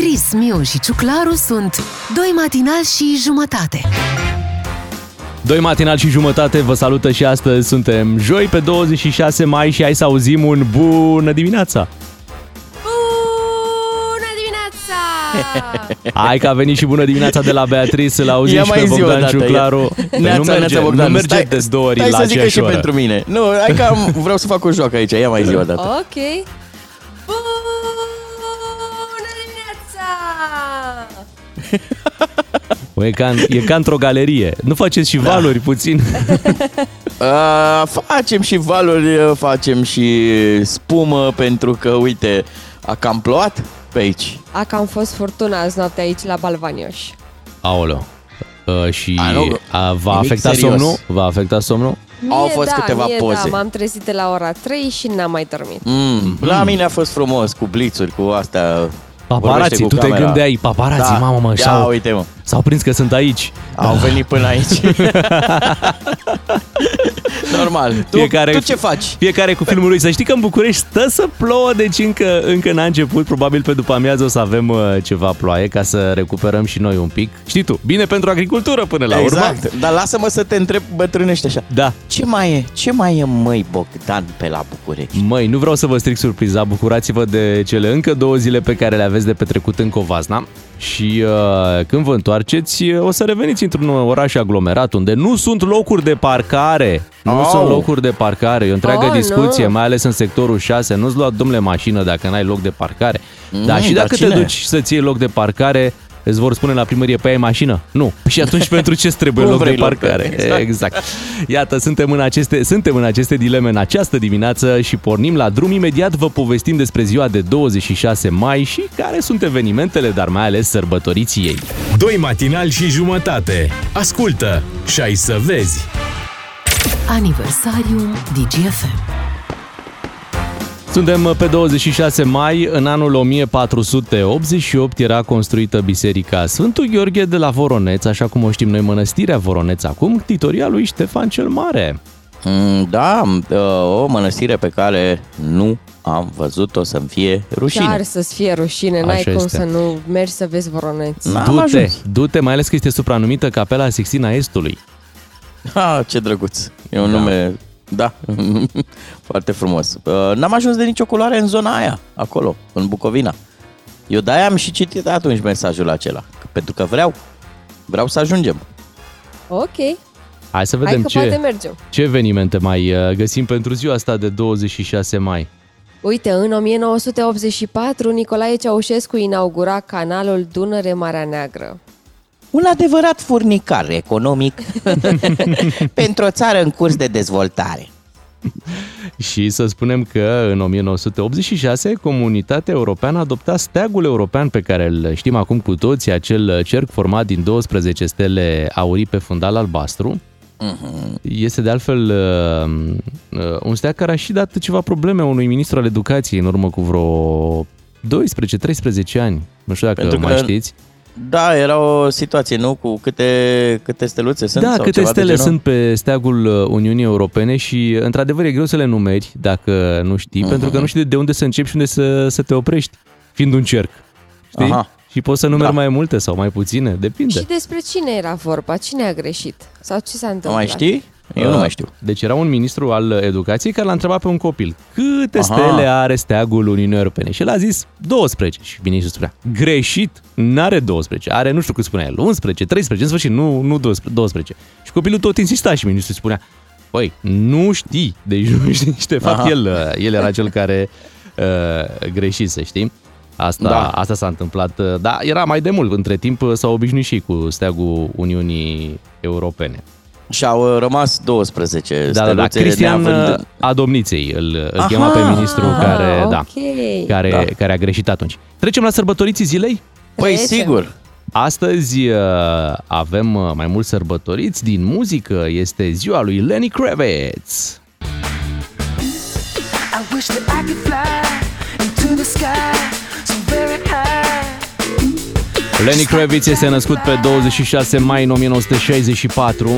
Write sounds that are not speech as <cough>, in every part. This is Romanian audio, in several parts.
Beatrice, Miu și Ciuclaru sunt Doi matinal și jumătate. Doi matinal și jumătate vă salută și astăzi suntem joi pe 26 mai și hai să auzim un bună dimineața! Bună dimineața! <laughs> Hai că a venit și bună dimineața de la Beatrice, să-l auzim Ia și mai pe zi o Bogdan dată, Ciuclaru. ia. Păi Neața, nu merge, Neața, Bogdan. nu merge Stai- de două ori Stai la să zică aceeași și oră. pentru mine. Nu, hai că am, vreau să fac o joacă aici. Ia mai zi o dată. Ok. <laughs> E ca, în- e ca într-o galerie. Nu faceți și Da. valuri puțin? <laughs> Uh, facem și valuri, uh, facem și spumă, pentru că, uite, a cam plouat pe aici. A cam fost furtuna azi noapte aici la Balvanioș. Aoleu. Uh, și A, nu, a, va nimic afecta serios. somnul? Va afecta somnul? Au Mie fost da, câteva mie poze. Da, m-am trezit de la ora 3 și n-am mai dormit. Mm, la mine a fost frumos, cu blițuri, cu astea. Vorbește Paparații, cu tu te camera. gândeai, paparații, Da. mamă, mă, Ia și-au, uite, mă. s-au prins că sunt aici. Au venit până aici. <laughs> Normal. Tu, Fiecare- tu ce faci? Fiecare cu filmul lui. Să știi că în București stă să plouă, deci încă, încă n-a început. Probabil pe după amiază o să avem uh, ceva ploaie ca să recuperăm și noi un pic. Știi tu, bine pentru agricultură până la urmă. Exact. Dar lasă-mă să te întreb bătrânește așa. Da. Ce mai e? Ce mai e, măi, Bogdan, pe la București? Măi, nu vreau să vă stric surpriza, bucurați-vă de cele încă două zile pe care le aveți de petrecut în Covasna și uh, când vă întoarceți uh, o să reveniți într-un oraș aglomerat unde nu sunt locuri de parcare. Nu Au. sunt locuri de parcare, e o întreagă Oh, discuție, nu. mai ales în sectorul 6. Nu-ți lua, domnule, mașină dacă n-ai loc de parcare. Mm, Dar și dar dacă te cine? duci să-ți iei loc de parcare, îți vor spune la primărie, pe ai mașină? Nu. Și atunci <laughs> pentru ce îți trebuie Nu loc de vrei loc pe- parcare? exact. exact. Iată, suntem în, aceste, suntem în aceste dileme în această dimineață și pornim la drum. Imediat vă povestim despre ziua de 26 mai și care sunt evenimentele, dar mai ales sărbătoriții ei. Doi matinali și jumătate. Ascultă și ai să vezi. Aniversariul DGFM. Suntem pe 26 mai, în anul 1488 era construită biserica Sfântul Gheorghe de la Voroneț, așa cum o știm noi mănăstirea Voroneț acum, titoria lui Ștefan cel Mare. Mm, Da, uh, o mănăstire pe care nu am văzut-o să-mi fie rușine. Chiar să-ți fie rușine, n-ai Așa cum este. să nu mergi să vezi voroneț. N-am Du-te, ajuns. du-te, mai ales că este supranumită Capela Sixtina Estului. Ah, ce drăguț. E un Da. nume, da, <laughs> foarte frumos. Uh, N-am ajuns de nicio culoare în zona aia, acolo, în Bucovina. Eu de-aia am și citit atunci mesajul acela, pentru că vreau, vreau să ajungem. Ok, Hai să hai vedem că ce, poate mergem. ce evenimente mai uh, găsim pentru ziua asta de 26 mai. Uite, în 1984, Nicolae Ceaușescu inaugura canalul Dunăre-Marea Neagră. Un adevărat furnicar economic <laughs> pentru o țară în curs de dezvoltare. Și să spunem că în 1986 comunitatea europeană adopta steagul european pe care îl știm acum cu toții, acel cerc format din 12 stele aurii pe fundal albastru. Este de altfel uh, uh, un steag care a și dat ceva probleme unui ministru al educației în urmă cu vreo 12-13 ani. Nu știu dacă Pentru mai că știți. Da, era o situație, nu? Cu câte, câte steluțe sunt? Da, sau câte ceva de stele genul? sunt pe steagul uh, Uniunii Europene și, într-adevăr, e greu să le numeri dacă nu știi, Mhm. pentru că nu știi de unde să începi și unde să, să te oprești, fiind un cerc. Știi? Aha. Și poți să numeri Da. mai multe sau mai puține, depinde. Și despre cine era vorba? Cine a greșit? Sau ce s-a Nu întâmplat? mai știi? Eu nu Uh, mai știu. Deci era un ministru al educației care l-a întrebat pe un copil câte Aha. stele are steagul Uniunii Europene și el a zis 12 și ministrul spunea greșit, n-are 12, are nu știu cât spunea el, 11, 13, în sfârșit nu, nu 12, 12. Și copilul tot insista și ministrul spunea Păi, nu știi, deci nu știi, și de fapt Aha. el, uh, el era cel care uh, greșise, știi? Asta, Da. asta s-a întâmplat, uh, dar era mai de mult, între timp uh, s-au obișnuit și ei cu steagul Uniunii Europene. Și au uh, rămas 12 Da, da, da. steluțe Cristian neavând- uh, a domniței, îl, îl Aha. chema pe ministru care, da, ok. care, Da. care a greșit atunci. Trecem la sărbătoriții zilei? Păi Trecem. sigur. Astăzi uh, avem uh, mai mulți sărbătoriți din muzică. Este ziua lui Lenny Kravitz. I wish that I could fly into the sky so very high. Lenny Kravitz este născut pe 26 mai 1964.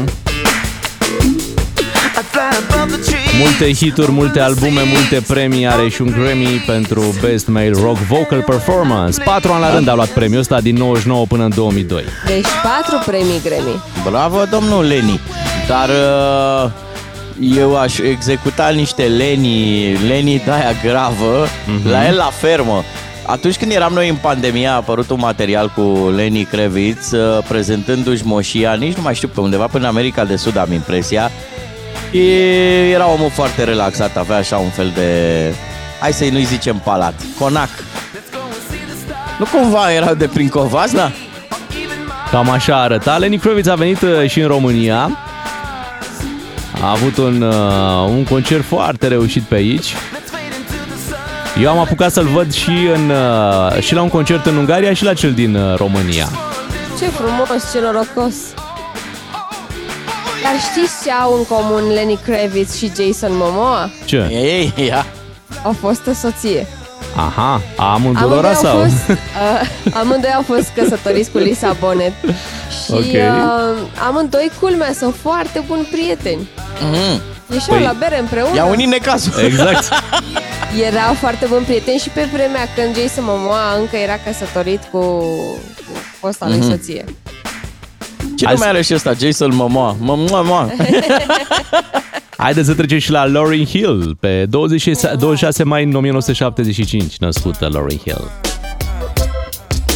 Multe hituri, multe albume, multe premii, are și un Grammy pentru Best Male Rock Vocal Performance. Patru ani la rând a luat premiul ăsta din 99 până în 2002. Deci patru premii Grammy. Bravo, domnul Leni. Dar uh, eu aș executa niște Leni, Leni de-aia gravă, Mhm. la el la fermă. Atunci când eram noi în pandemie, a apărut un material cu Leni Kravitz uh, prezentându-și moșia, nici nu mai știu, pe undeva până în America de Sud am impresia. E, era omul foarte relaxat, avea așa un fel de, hai să-i nu-i zicem palat, conac. Nu cumva era de prin Covasna? Cam așa arăta. Lenny Kravitz a venit uh, și în România. A avut un, uh, un concert foarte reușit pe aici. Eu am apucat să-l văd și, în, uh, și la un concert în Ungaria și la cel din uh, România. Ce frumos, ce norocos. Dar știți ce au în comun Lenny Kravitz și Jason Momoa? Ce? Ei, ia. Au fost o soție. Aha, amândurora Amândoi sau? au fost, <laughs> uh, amândoi au fost căsătoriți cu Lisa Bonet. Și Ok. uh, amândoi, culmea, sunt foarte buni prieteni. Mm. Ieșeau Păi- la bere împreună. I-a unit necazul. Exact. <laughs> Erau foarte buni prieteni și pe vremea când Jason Momoa încă era căsătorit cu, cu fosta lui soție. Ce Hai nume să- are și ăsta? Jason Momoa. Momoa. <laughs> Haideți să trecem și la Lauryn Hill. Pe 26, 26 mai 1975 născută Lauryn Hill.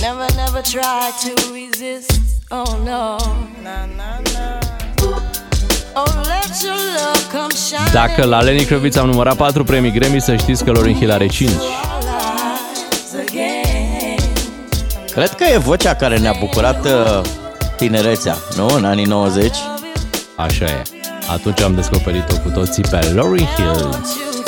Never, never try to resist. Oh no. Oh, let your love come shine. Dacă la Lenny Kravitz am numărat 4 premii Grammy, să știți că Lauryn Hill are 5. Cred că e vocea care ne-a bucurat uh, tinerețea, nu? În anii 90. Așa e. Atunci am descoperit-o cu toții pe Lauryn Hill.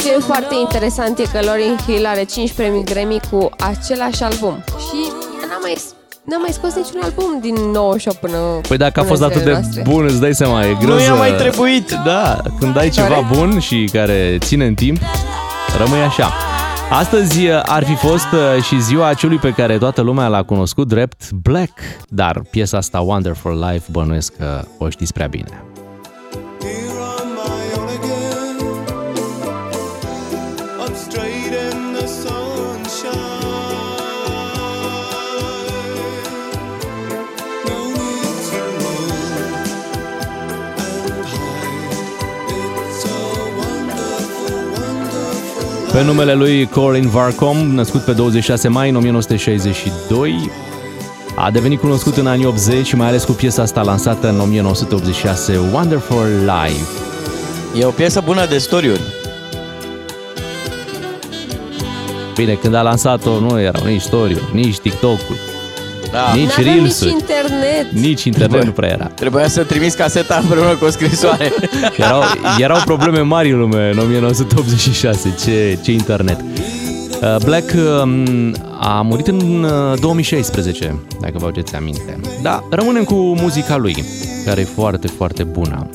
Ce e foarte interesant e că Lauryn Hill are 5 premii Grammy cu același album. Și n-a mai, n-a mai scos niciun album din 98 până Păi dacă a până fost în atât zilele de noastre. bun, îți dai seama, e greu Nu i-a să- mai trebuit. Da, când ai ceva Corect. bun și care ține în timp, rămâi așa. Astăzi uh, ar fi fost uh, și ziua acelui pe care toată lumea l-a cunoscut drept Black, dar piesa asta Wonderful Life bănuiesc că o știți prea bine. Pe numele lui Corin Varcom, născut pe 26 mai 1962, a devenit cunoscut în anii 80 și mai ales cu piesa asta lansată în 1986, Wonderful Life. E o piesă bună de storiuri. Bine, când a lansat-o nu erau nici story nici TikTok-uri, Da. nici N-aveam nici Reels-uri, internet. nici internet nu prea era. Trebuia să trimiți caseta împreună cu o scrisoare. <laughs> Erau, erau probleme mari în lume în 1986, ce, ce internet. Uh, Black um, a murit în uh, 2016, dacă vă aduceți aminte. Da, rămânem cu muzica lui, care e foarte, foarte bună.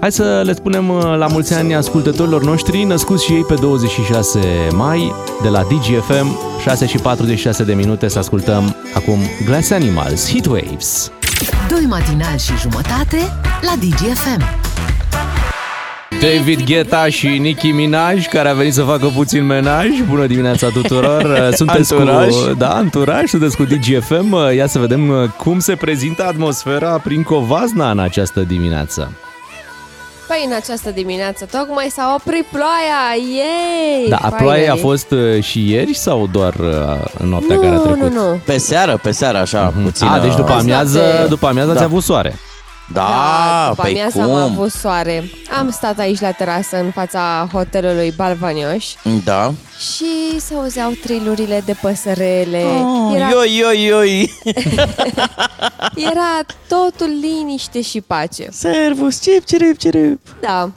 Hai să le spunem uh, la mulți ani ascultătorilor noștri, născuți și ei pe 26 mai, de la DGFM, 6 și 46 de minute, să ascultăm acum Glass Animals, Heatwaves. Doi matinali și jumătate la DGFM. David Guetta și Nicki Minaj, care a venit să facă puțin menaj. Bună dimineața tuturor! Sunteți Anturaj. cu... Da, anturaj, sunteți cu DGFM. Ia să vedem uh, cum se prezintă atmosfera prin Covazna în această dimineață. Păi în această dimineață tocmai s-a oprit ploaia, yay! Da, finally. ploaia a fost uh, și ieri sau doar uh, în noaptea nu, care a trecut? Nu, nu, Pe seară, pe seară, așa, puțin. A, deci după Azi amiază, noapte. după amiază Da. ați avut soare. Da, după păi amiază cum? am avut soare. Am stat aici la terasă în fața hotelului Balvanioș Da. și se auzeau trilurile de păsărele. Oh, Era, Ioi, ioi, ioi. <laughs> era totul liniște și pace. Servus, cip, cirip, cirip. Da.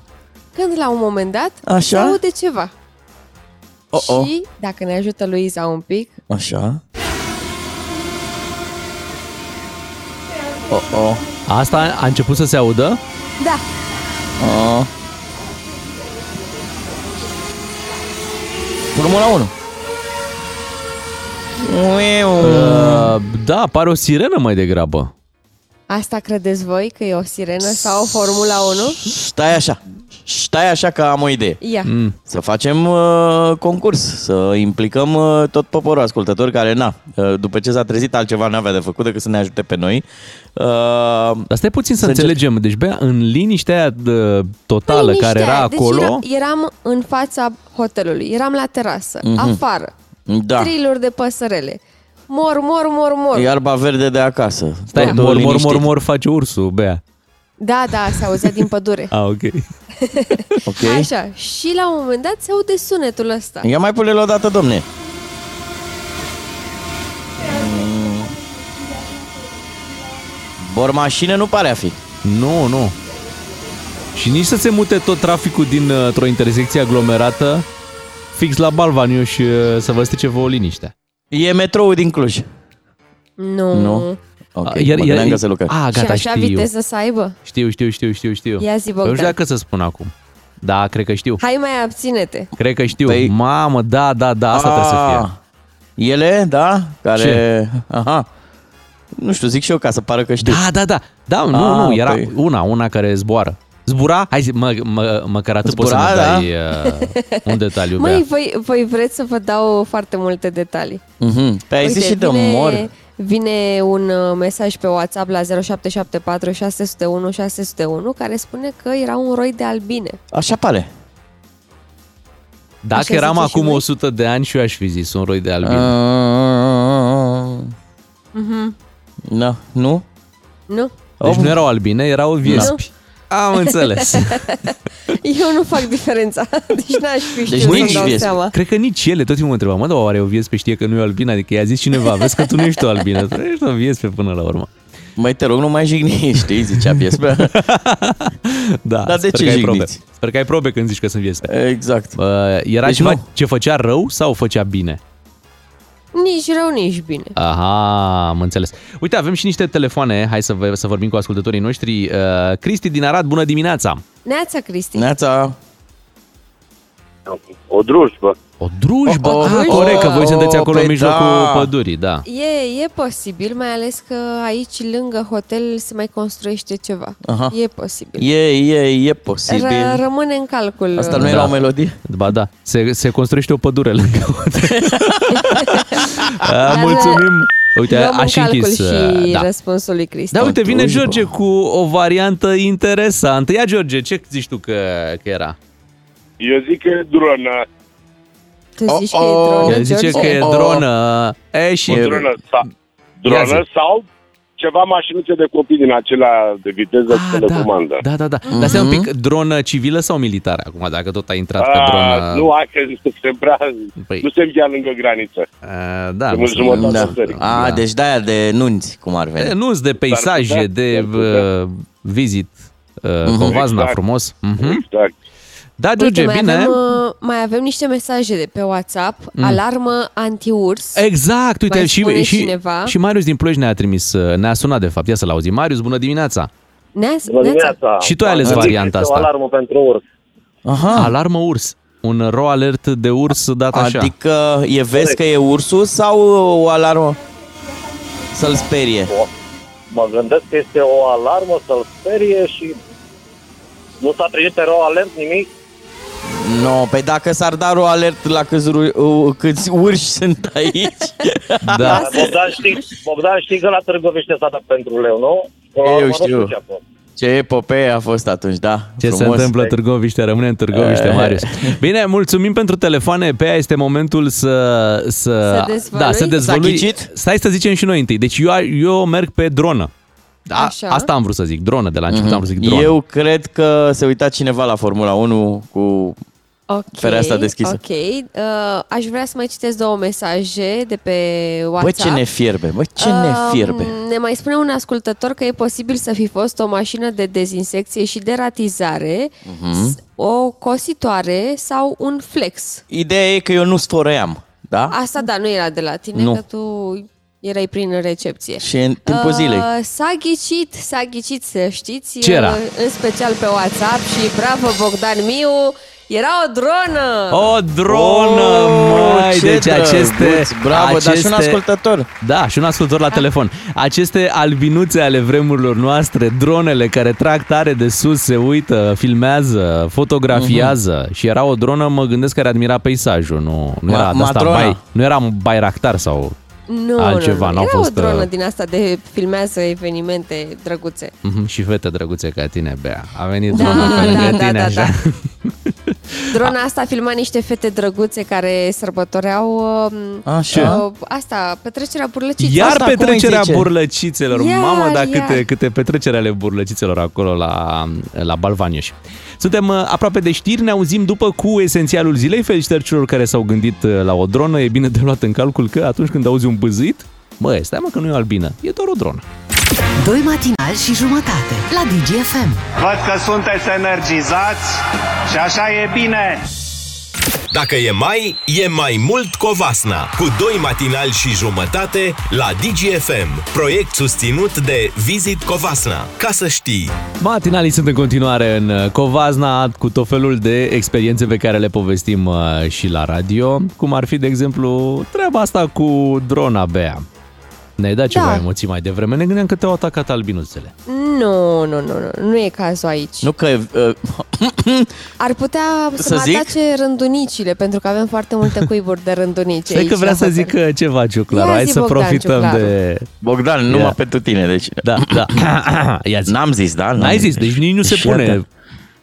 Când la un moment dat Așa? se aude ceva. Oh, oh. Și dacă ne ajută Luiza un pic, Așa. Oh, oh. Asta a început să se audă? da, oh. Formula 1. Uiu. Uh, da, pare o sirenă mai degrabă. Asta credeți voi că e o sirenă sau o Formula 1? Stai așa, stai așa că am o idee. Ia. Mm. Să facem uh, concurs, să implicăm uh, tot poporul ascultător care, na, uh, după ce s-a trezit altceva n-avea de făcut decât să ne ajute pe noi. Uh, Dar stai puțin să, Să încep- înțelegem. Deci, Bea, în liniștea aia de, totală Liniștea care era aia. acolo... Deci era, eram în fața hotelului, eram la terasă, Mhm. afară, da, triluri de păsărele. Mor, mor, mor, mor. iarba verde de acasă. Stai, Totul mor, mor, liniștit. mor, mor face ursul, Bea. Da, da, se auzea din pădure. Ah, ok. <laughs> Ok. Așa, și la un moment dat se aude sunetul ăsta. Ia mai pune-l o dată, domne. Bormașină nu pare a fi. Nu, nu. Și nici să se mute tot traficul dintr-o intersecție aglomerată fix la Balvaniu și uh, să vă strice vouă liniștea. E metroul din Cluj. Nu. Nu? Ok, A, iar- mă iar- gândeam că se lucra. A, și gata, așa știu. viteză să aibă? Știu, știu, știu, știu, știu. Ia zi, Eu nu Bogdan. știu dacă să spun acum. Da, cred că știu. Hai mai abține-te. Cred că știu. Păi- Mamă, da, da, da, asta trebuie să fie. Ah, Ele, da? Care... Ce? Aha. Nu știu, zic și eu ca să pară că știu. Da, da, da. Da, nu, Ah, nu, era păi. una, una care zboară. Zbura? Hai zi, mă, mă, măcar atât poți să Zbura, ne da. dai uh, un detaliu, <laughs> Bea. Măi, voi, voi vreți să vă dau foarte multe detalii. Mhm. Pe ai zis și de mor. Vine un uh, mesaj pe WhatsApp la 0774 601 601 care spune că era un roi de albine. Așa pare. Dacă Așa eram ziceți și acum voi? 100 de ani și eu aș fi zis un roi de albine. Ah, Mhm. Da, nu? Nu? Deci nu erau albine, erau viespi. Am înțeles. <laughs> Eu nu fac diferența. <laughs> Deci n-aș fi știut Deci să-mi nici dau viespi. seama. Cred că nici ele tot timpul mă întrebam, mă, dar oare o viespe știe că nu e o albină? Adică i-a zis cineva, vezi că tu nu ești o albină, tu ești o viespe până la urmă. Mai te rog, nu mai jigni, știi, zicea piesă. <laughs> Da, Dar de sper ce că ai probe. jigniți? Sper că ai probe când zici că sunt viespe. Exact. Uh, era Deci ceva nu. ce făcea rău sau făcea bine? Nici rău, nici bine. Aha, am înțeles. Uite, avem și niște telefoane, hai să, vă- să vorbim cu ascultătorii noștri. Uh, Cristi din Arad, bună dimineața! Neața, Cristi. Neața. O drujbă. O drujbă, O- o ah, drujbă. corect, că voi sunteți acolo Păi în mijlocul da. pădurii, da. E, e posibil, mai ales că aici, lângă hotel, se mai construiește ceva. Aha. E posibil. E, e, e R- posibil. rămâne în calcul. Asta nu Da. era o melodie? Ba da, se, se construiește o pădure lângă hotel. <laughs> Ah, Dar, Mulțumim! Uite, Luăm a în și calcul închis. și uh, Da. răspunsul lui Cristi. Da, uite, vine drujbă. George cu o variantă interesantă. Ia, George, ce zici tu că, că era? Eu zic că e dronă. Tu zici Oh, că e oh. dronă, El zice George? că e Oh, oh. dronă. E, și... O dronă, sa, Ia dronă zi. sau ceva mașinuțe de copii din acelea de viteză Ah, ah, da, telecomandă. da, da, da. Dar stai un pic, dronă civilă sau militară? Acum, dacă tot ai intrat pe Ah, dronă... nu, hai că se prea, Păi- nu se învia lângă graniță. Ah, da, De nu mult sunt- jumătate Da. da. țării. A, Da. deci de-aia de nunți, cum ar E, veni. nu de peisaje, putea, de s-ar putea. uh, vizit uh, Covazna Exact. frumos. Mhm. Exact. Da, George, Uite, mai bine. Avem, uh, mai avem niște mesaje de pe WhatsApp. Mm. Alarmă anti-urs. Exact, uite, Mai spune și, și, cineva? și Marius din Ploiești ne-a trimis, uh, ne-a sunat de fapt. Ia să-l auzim. Marius, bună dimineața! Neața, Bună neața. dimineața! Și tu ai ales Am varianta zis, asta. O alarmă pentru urs. Aha. Alarmă urs. Un ro alert de urs dat așa. Adică e vezi că e ursul sau o alarmă să-l sperie? O, mă gândesc că este o alarmă să-l sperie și nu s-a trezit pe ro alert nimic. Nu, no, pe dacă s-ar da o alert la câți, ru- uh, câți urși sunt aici. <laughs> Da. Bogdan știi, Bogdan știi că la Târgoviște s-a dat pentru leu, nu? O Eu alarmă, nu știu. ce a fost. Ce epopee a fost atunci, da. Ce se frumos. întâmplă Târgoviște, rămâne în Târgoviște, Eh. Marius. Bine, mulțumim pentru telefoane. Pe aia este momentul să... Să, Să dezvălui? Da, să dezvălui. S-a ghicit? Stai să zicem și noi întâi. Deci eu, eu merg pe dronă. Da, Așa. Asta am vrut să zic, dronă. De la început am vrut să zic dronă. Eu cred că se uita cineva la Formula 1 cu... Ok, Fereastra deschisă. Ok. Uh, aș vrea să mai citesc două mesaje de pe Bă, WhatsApp. ce ne fierbe, bă, ce ne Um, fierbe. Ne mai spune un ascultător că e posibil să fi fost o mașină de dezinsecție și deratizare, Mhm. s- o cositoare sau un flex. Ideea e că eu nu sfărăiam, da? Asta da, nu era de la tine, Nu. că tu erai prin recepție. Și în timpul zilei. Uh, s-a ghicit, s-a ghicit să știți, Ce era? uh, în special pe WhatsApp și bravo Bogdan Miu, era o dronă! O dronă, Oh, măi, ce deci aceste... drăguț, bravo, dar și un aceste- ascultător. Da, și un ascultător la telefon. Aceste albinuțe ale vremurilor noastre, dronele care trag tare de sus, se uită, filmează, fotografiază Mhm. și era o dronă, mă gândesc, care admira peisajul, nu, nu Ma- era de asta, matrona. bai, nu era Bayraktar sau Nu, altceva, nu, nu. n-au Era fost, o dronă uh, din asta de filmează evenimente drăguțe. Mhm, și fete drăguțe ca tine, Bea. A venit Da, drona pe da, lângă da, tine, da, așa. <laughs> Drona asta filma niște fete drăguțe care sărbătoreau uh, Așa. uh, asta, petrecerea burlăciței. Iar Asta cum petrecerea îi zice? burlăcițelor. Iar, Mamă, dar iar. câte, câte petrecere ale burlăcițelor acolo la, la Balvanioș. Suntem uh, aproape de știri, ne auzim după cu esențialul zilei. Felicitări celor care s-au gândit uh, la o dronă. E bine de luat în calcul că atunci când auzi un băzâit, Bă, stai mă că nu e o albină, e doar o dronă. Doi matinali și jumătate la DGFM. Văd că sunteți energizați și așa e bine. Dacă e mai, e mai mult Covasna. Cu doi matinali și jumătate la DGFM. Proiect susținut de Visit Covasna. Ca să știi. Matinalii sunt în continuare în uh, Covazna cu tot felul de experiențe pe care le povestim uh, și la radio, cum ar fi, de exemplu, treaba asta cu drona Bea. Ne-ai dat ceva Da. emoții mai devreme, ne gândeam că te-au atacat albinuțele. Nu, nu, nu, nu, nu e cazul aici. Nu că... Uh, <clears throat> Ar putea să, Să mă zic? atace rândunicile, pentru că avem foarte multe cuiburi de rândunici Știi aici că vrea la să hotel. zică ceva, Ciuclaru. Ia Hai zi, să Bogdan profităm Ciuclaru. de... Bogdan, numai Ia. pentru tine, deci... Da, da. <clears throat> Ia zi. N-am zis, da? N-am N-ai zis, deci nici nu se fii pune.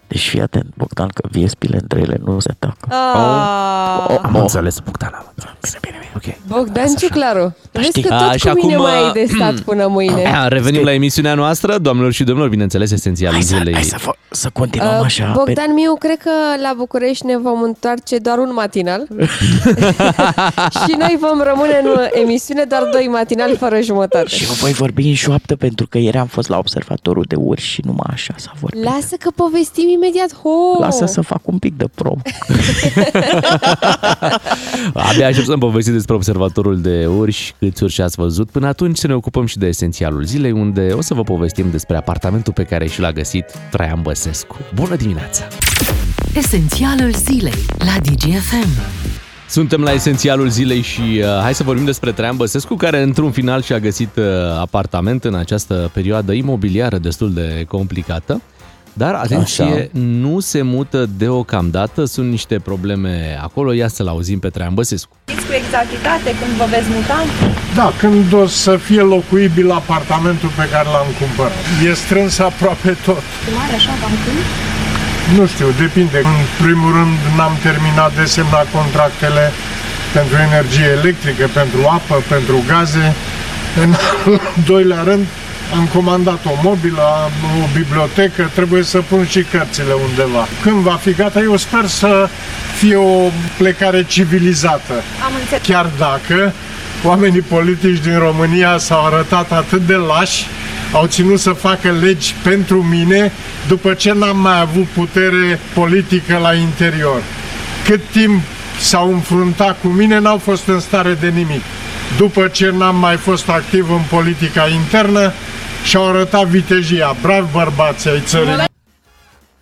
Atent. Deci fii atent, Bogdan, că viespile între ele nu se atacă. Ah, Am înțeles, Bogdan, am înțeles. Bine, bine, bine. Ok. Bogdan Ciuclaru, vezi știi. că tot A, și cu mine acum, mai ai uh, de stat până mâine. Revenim la emisiunea noastră, doamnelor și domnilor, bineînțeles, esențialul Hai să, zilei. hai să, fă, să continuăm Uh, așa. pe- Bogdan Miu, cred că la București ne vom întoarce doar un matinal <laughs> și noi vom rămâne în emisiune doar doi matinali fără jumătate. Și eu voi vorbi în șoaptă pentru că ieri am fost la observatorul de urși și numai așa s-a vorbit. Lasă că povestim imediat. Ho! Lasă să fac un pic de prom. <laughs> Abia aștept să-mi povesti despre observatorul de urși, câți urși ați văzut. Până atunci să ne ocupăm și de esențialul zilei, unde o să vă povestim despre apartamentul pe care și l-a găsit Traian Băsescu. Bună dimineața! Esențialul zilei la DGFM. Suntem la esențialul zilei și uh, hai să vorbim despre Traian Băsescu, care într-un final și-a găsit uh, apartament în această perioadă imobiliară destul de complicată. Dar, atenție, Așa. nu se mută deocamdată, sunt niște probleme acolo, ia să-l auzim pe Traian Băsescu. Știți cu exactitate când vă veți muta? Da, când o să fie locuibil apartamentul pe care l-am cumpărat. E strâns aproape tot. Mare așa, cam când? Nu știu, depinde. În primul rând n-am terminat de semnat contractele pentru energie electrică, pentru apă, pentru gaze. În al doilea rând am comandat o mobilă, am o bibliotecă, trebuie să pun și cărțile undeva. Când va fi gata, eu sper să fie o plecare civilizată. Am înțeles. Chiar dacă oamenii politici din România s-au arătat atât de lași, au ținut să facă legi pentru mine după ce n-am mai avut putere politică la interior. Cât timp s-au înfruntat cu mine, n-au fost în stare de nimic. După ce n-am mai fost activ în politica internă, și-au arătat vitejia. Brav bărbații ai țării.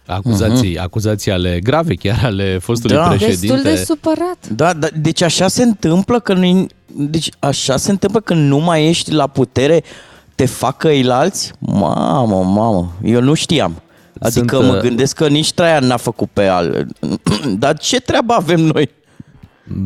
Acuzații, uh-huh. acuzații ale grave, chiar ale fostului Da. președinte. Destul de supărat. Da, da, deci așa se întâmplă că nu deci așa se întâmplă că nu mai ești la putere, te fac căilalți? Mamă, mamă, eu nu știam. Adică Sunt, mă uh, gândesc că nici Traian n-a făcut pe al. <clears throat> Dar ce treabă avem noi?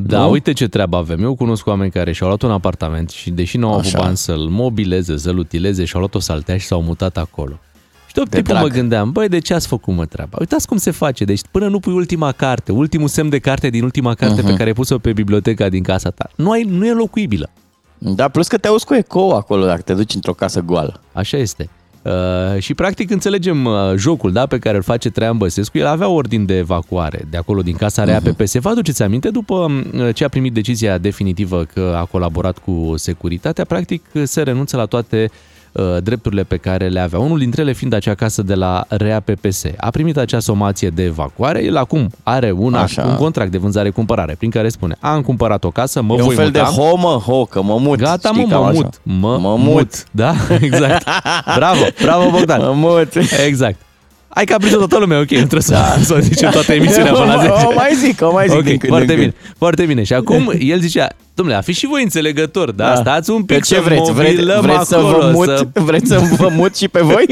Da, Nu? uite ce treabă avem. Eu cunosc oameni care și-au luat un apartament și deși nu au avut Așa. bani să-l mobileze, să-l utileze, și-au luat o saltea și s-au mutat acolo. Și tot De timpul drag. mă gândeam, băi, de ce ați făcut mă treaba? Uitați cum se face. Deci până nu pui ultima carte, ultimul semn de carte din ultima carte Mhm. pe care ai pus-o pe biblioteca din casa ta, nu, ai, nu e locuibilă. Da, plus că te auzi cu ecou acolo dacă te duci într-o casă goală. Așa este. Uh, și practic înțelegem uh, jocul da, pe care îl face Traian Băsescu. El avea ordin de evacuare de acolo din casa rea Mhm. PPS. Vă aduceți aminte? După uh, ce a primit decizia definitivă că a colaborat cu securitatea, practic uh, se renunță la toate uh, drepturile pe care le avea. Unul dintre ele fiind acea casă de la Rea PPS. A primit acea somație de evacuare, el acum are un, act, Așa. un contract de vânzare-cumpărare prin care spune am cumpărat o casă, mă E un voi fel muta. de ho, mă, ho, că mă mut. Gata, Știi, mă, cam mă așa. mut. Mă, Mă mut. mut. Da, <laughs> exact. Bravo, bravo Bogdan. <laughs> Mă mut. Exact. Hai că a prins toată lumea, ok, nu trebuie să, <laughs> să o zicem toată emisiunea până la O- 10. o mai zic, o mai zic Ok, din când foarte în bine, când. foarte bine. Și acum el zicea, domnule, a fi și voi înțelegători, da? Da. Stați un Că pic ce să vreți? Vreți, mobilăm vreți să acolo, vă mut? să... Vreți să vă mut și pe voi?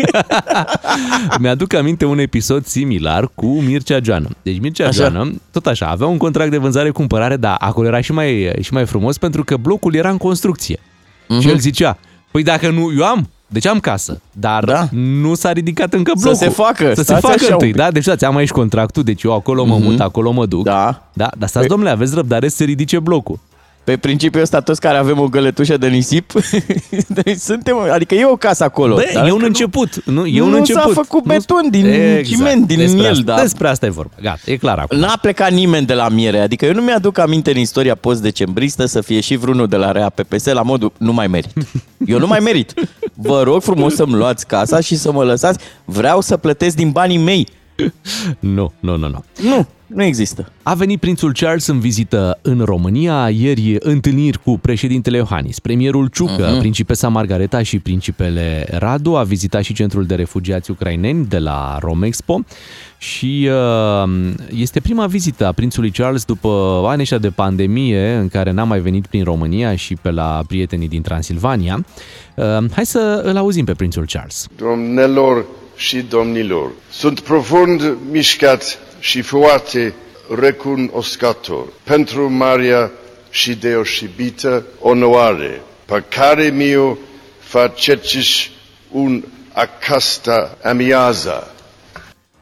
<laughs> Mi-aduc aminte un episod similar cu Mircea Joană. Deci Mircea Așa. Joană, tot așa, avea un contract de vânzare-cumpărare, dar acolo era și mai, și mai frumos pentru că blocul era în construcție. Mhm. Și el zicea, păi dacă nu, eu am, deci am casă, dar da. nu s-a ridicat încă Să blocul. se facă, Să se stați facă așa un întâi, pic. da? Deci dați, am aici contractul, deci eu acolo mă mut, acolo mă duc. Da. Da, dar stați, domnule, aveți răbdare să se ridice blocul. Pe principiul ăsta, toți care avem o găletușă de nisip, <laughs> deci suntem, adică e o casă acolo. Bă, dar e un nu- început. Nu, e nu un s-a început. făcut Nu- beton din ciment, din despre el, asta, da. Despre asta e vorba. Gata, e clar acum. N-a plecat nimeni de la miere, adică eu nu mi-aduc aminte în istoria post-decembristă să fie și vreunul de la Rea PPS la modul nu mai merit. <laughs> Eu nu mai merit. Vă rog frumos să-mi luați casa și să mă lăsați. Vreau să plătesc din banii mei. Nu, nu, nu, nu. Nu, nu există. A venit prințul Charles în vizită în România, ieri întâlniri cu președintele Iohannis, premierul Ciucă, Mhm. principesa Margareta și principele Radu, a vizitat și centrul de refugiați ucraineni de la Romexpo și uh, este prima vizită a prințului Charles după ani ăștia de pandemie în care n-a mai venit prin România și pe la prietenii din Transilvania. Uh, hai să îl auzim pe prințul Charles. Domnilor și domnilor, sunt profund mișcat și foarte recunoscător pentru marea și deosebită onoare pe care mi-o faceți un această amiază.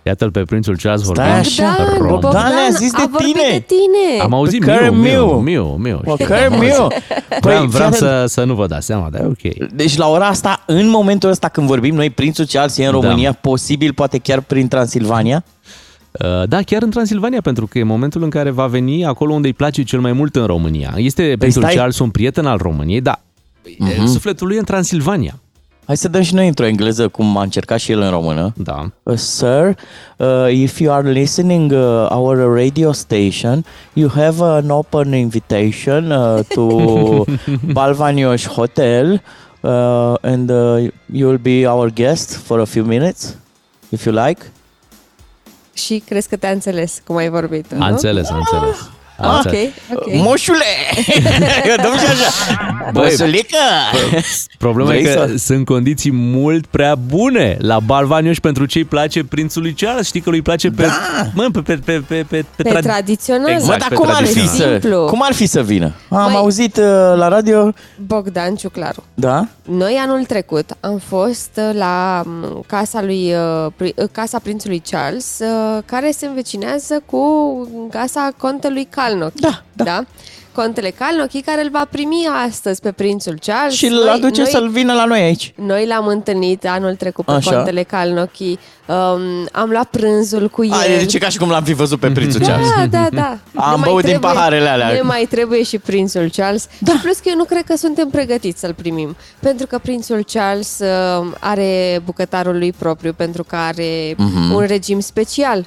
Iată-l pe prințul Charles Stai vorbind așa. român. Bogdan, Bogdan a zis de a vorbit tine. de tine. Am auzit Pe care miu, miu, miu. miu, miu. Pe știi, care am miu. auzit. Păi, Vreau, vreau fii să, să nu vă dați seama, dar e ok. Deci la ora asta, în momentul ăsta când vorbim noi, prințul Charles e în Da. România, posibil poate chiar prin Transilvania? Uh, Da, chiar în Transilvania, pentru că e momentul în care va veni acolo unde îi place cel mai mult în România. Este prințul Păi stai. Charles un prieten al României, dar Mhm. sufletul lui e în Transilvania. Hai să dăm și noi într-o engleză, cum a încercat și el în română. Da. Uh, sir, uh, if you are listening uh, our radio station, you have an open invitation uh, to <laughs> Balvanioș Hotel uh, and uh, you will be our guest for a few minutes, if you like. Și crezi că te-a înțeles cum ai vorbit, A nu? înțeles, a înțeles. A Ah, înțeles. ok, ok. Moșule! <laughs> Eu dăm și așa. Băi, Băsulică! Problema Vrei e că să- sunt condiții mult prea bune la Balvanioș pentru ce îi place prințului Charles. Știi că lui place pe, mă, pe, pe, pe, pe, pe, Pe tra- tradițional. Exact, Mă, dar pe cum ar, fi tradițional. să, Simplu. cum ar fi să vină? Am Măi- auzit uh, la radio, Bogdan Ciuclaru. da? Noi anul trecut am fost uh, la m, casa lui uh, pri- uh, casa prințului Charles, uh, care se învecinează cu casa contelui Calnochi. Da, da. da? Contele Calnochi care îl va primi astăzi pe prințul Charles. Și îl aduce să-l vină la noi aici. Noi l-am întâlnit anul trecut pe Așa. contele Calnochi. Um, am luat prânzul cu el. A, deci e ca și cum l-am fi văzut pe prințul Charles. Da, da, da. <laughs> Am Ne mai băut din trebuie- paharele alea. Ne mai trebuie și prințul Charles. Da. Și plus că eu nu cred că suntem pregătiți să-l primim. Pentru că prințul Charles uh, are bucătarul lui propriu, pentru că are Mhm. un regim special.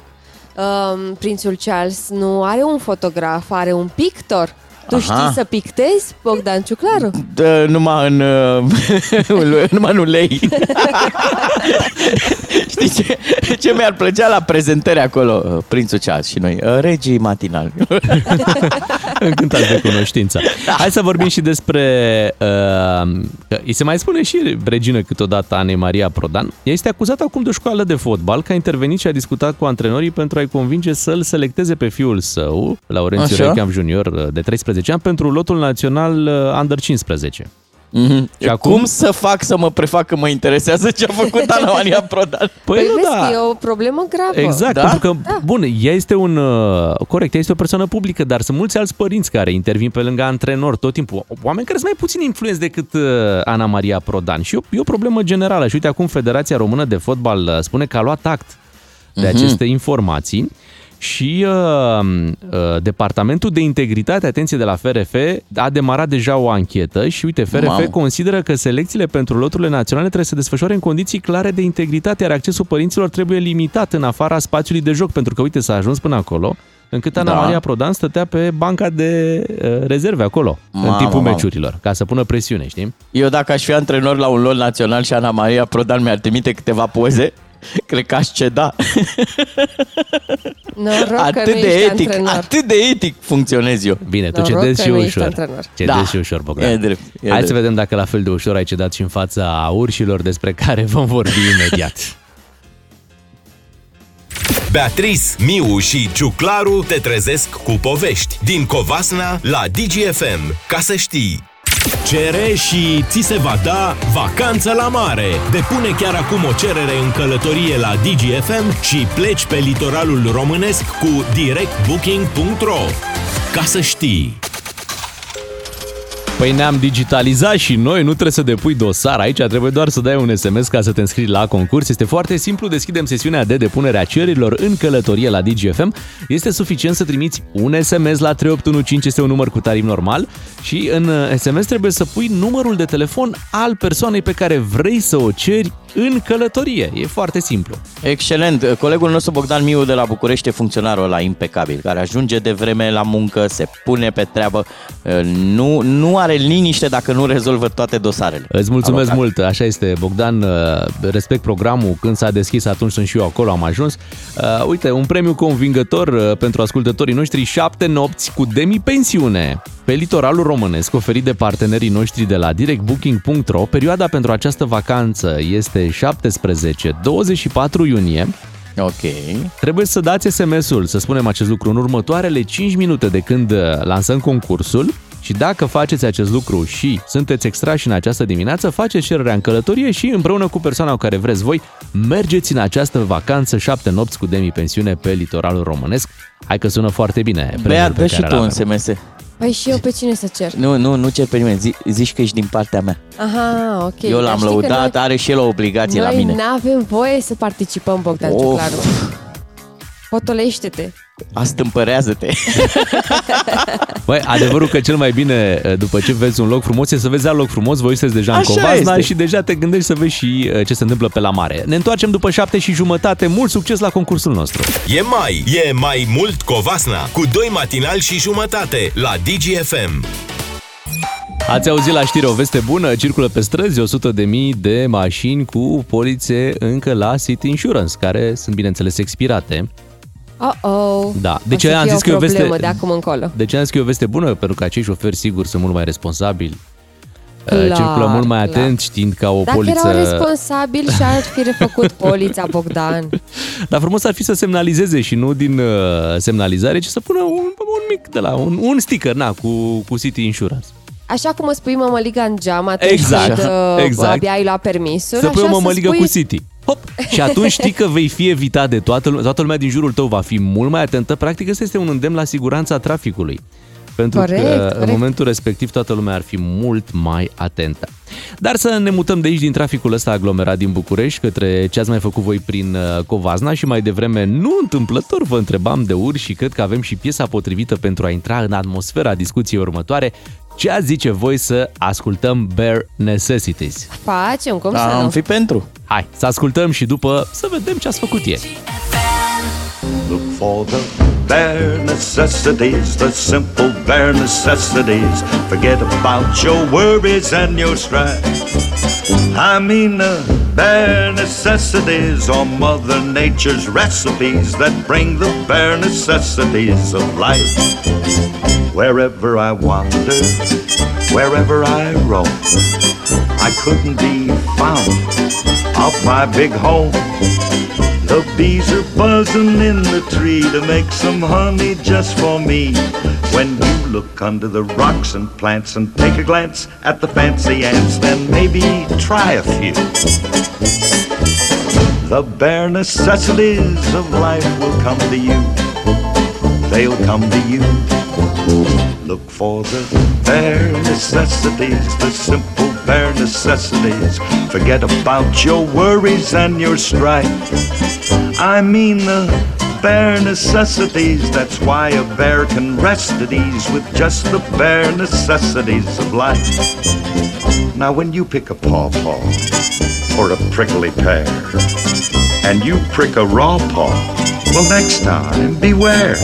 Um, prințul Charles nu are un fotograf, are un pictor. Tu Aha. știi să pictezi, Bogdan Ciuclaru? Dă, numai în uh, <laughs> numai în ulei. <laughs> Știi ce, ce mi-ar plăcea la prezentări acolo? Uh, Prințul Charles și noi. uh, Regii matinal. <laughs> Încântați de cunoștință. Hai să vorbim și despre... Uh, că îi se mai spune și regină câteodată Anei Maria Prodan. Ea este acuzată acum de o școală de fotbal că a intervenit și a discutat cu antrenorii pentru a-i convinge să-l selecteze pe fiul său, Laurențiu Așa. Recheam Junior, uh, de 13 ani, pentru lotul național uh, Under 15. Mm-hmm. Și acum- Cum să fac să mă prefac că mă interesează ce a făcut Ana Maria Prodan? <laughs> Păi, Păi nu, vezi da. că e o problemă gravă. Exact, Da? pentru că, bun, ea este un, uh, corect, ea este o persoană publică, dar sunt mulți alți părinți care intervin pe lângă antrenor tot timpul. Oameni care sunt mai puțin influenți decât uh, Ana Maria Prodan. Și e o, e o problemă generală. Și uite, acum Federația Română de Fotbal uh, spune că a luat act de Mhm. aceste informații și uh, uh, Departamentul de Integritate, atenție de la FRF, a demarat deja o anchetă și uite, FRF Mamă. consideră că selecțiile pentru loturile naționale trebuie să se desfășoare în condiții clare de integritate, iar accesul părinților trebuie limitat în afara spațiului de joc, pentru că uite, s-a ajuns până acolo, încât Ana Da. Maria Prodan stătea pe banca de uh, rezerve acolo, în Mamă, timpul mamă. meciurilor, ca să pună presiune, știi? Eu dacă aș fi antrenor la un lot național și Ana Maria Prodan mi-ar trimite câteva poze, cred că aș ceda. <laughs> Noroc că atât nu de ești etic, antrenor. atât de etic funcționez eu. Bine, tu Noroc cedezi că și nu ești ușor. antrenor. Cedezi Da. și ușor, Bogdan. E drept, e Hai drept. să vedem dacă la fel de ușor ai cedat și în fața urșilor despre care vom vorbi <laughs> imediat. Beatrice, Miu și Ciuclaru te trezesc cu povești din Covasna la DGFM. Ca să știi! Cere și ți se va da vacanță la mare. Depune chiar acum o cerere în călătorie la DGFM și pleci pe litoralul românesc cu directbooking.ro. Ca să știi! Păi ne-am digitalizat și noi, nu trebuie să depui dosar aici, trebuie doar să dai un SMS ca să te înscrii la concurs. Este foarte simplu, deschidem sesiunea de depunere a cererilor în călătorie la DGFM. Este suficient să trimiți un SMS la 3815, este un număr cu tarif normal și în uh, SMS trebuie să pui numărul de telefon al persoanei pe care vrei să o ceri în călătorie. E foarte simplu. Excelent. Colegul nostru Bogdan Miu de la București e funcționarul ăla impecabil, care ajunge de vreme la muncă, se pune pe treabă, nu, nu are liniște dacă nu rezolvă toate dosarele. Îți mulțumesc Alocat. mult, așa este, Bogdan, uh, respect programul, când s-a deschis atunci sunt și eu acolo, am ajuns. Uh, uite, un premiu convingător uh, pentru ascultătorii noștri, șapte nopți cu demi-pensiune pe litoralul românesc, oferit de partenerii noștri de la directbooking.ro. Perioada pentru această vacanță este 17-24 iunie. Ok. Trebuie să dați SMS-ul, să spunem acest lucru, în următoarele 5 minute de când uh, lansăm concursul și dacă faceți acest lucru și sunteți extrași în această dimineață, faceți cererea în călătorie și împreună cu persoana cu care vreți voi, mergeți în această vacanță 7 nopți cu demi-pensiune pe litoralul românesc. Hai că sună foarte bine. premiul Bea, pe dă și care tu îl un avem. SMS. Păi și eu pe cine să cer? Nu, nu, nu cer pe nimeni. Zi, zici că ești din partea mea. Aha, ok. Eu Dar l-am știi că lăudat, noi- are și el o obligație la Noi mine. nu avem voie să participăm, Bogdan Of. Ciuclaru. Potolește-te. Astâmpărează-te. <laughs> Băi, adevărul că cel mai bine, uh, după ce vezi un loc frumos, e să vezi alt loc frumos, voi sunteți deja în Așa Covasna este. și deja te gândești să vezi și uh, ce se întâmplă pe la mare. Ne întoarcem după șapte și jumătate. Mult succes la concursul nostru! E mai, e mai mult Covasna cu doi matinali și jumătate la DGFM. Ați auzit la știre o veste bună? Circulă pe străzi 100 de mii de mașini cu polițe încă la City Insurance, care sunt bineînțeles expirate. Oh-oh. Da. De ce o să am fie zis că e o veste- problemă de acum încolo. De ce am zis că e o veste bună? Pentru că acei șoferi siguri sunt mult mai responsabili. Clar, Uh, Circulă mult mai clar. atent știind că au o Dacă poliță... erau responsabili și ar fi refăcut <laughs> polița, Bogdan. Dar frumos ar fi să semnalizeze și nu din uh, semnalizare, ci să pună un, un mic de la, un, un sticker, na, cu, cu City Insurance. Așa cum îți pui mămăliga în geam atunci Exact, când uh, exact. abia ai luat permisul. Să pui o așa mămăligă spui... cu City. Hop! Și atunci știi că vei fi evitat de toată lumea, toată lumea din jurul tău va fi mult mai atentă. Practic, ăsta este un îndemn la siguranța traficului. Pentru Corect, că în corect. momentul respectiv toată lumea ar fi mult mai atentă. Dar să ne mutăm de aici din traficul ăsta aglomerat din București către ce ați mai făcut voi prin uh, Covazna și mai devreme nu întâmplător vă întrebam de urși și cred că avem și piesa potrivită pentru a intra în atmosfera discuției următoare. Ce ați zice voi să ascultăm Bare Necessities? Facem, cum să Am nu? fi pentru. Hai, să ascultăm și după să vedem ce ați făcut ieri. Look for the bare necessities, the simple bare necessities. Forget about your worries and your strife. I mean the bare necessities are Mother Nature's recipes that bring the bare necessities of life. Wherever I wander, wherever I roam, I couldn't be found off my big home. The bees are buzzing in the tree to make some honey just for me. When you look under the rocks and plants and take a glance at the fancy ants, then maybe try a few. The bare necessities of life will come to you. They'll come to you. Look for the bare necessities, the simple bare necessities. Forget about your worries and your strife. I mean the bare necessities. That's why a bear can rest at ease with just the bare necessities of life. Now, when you pick a pawpaw or a prickly pear, and you prick a raw paw, well, next time, beware.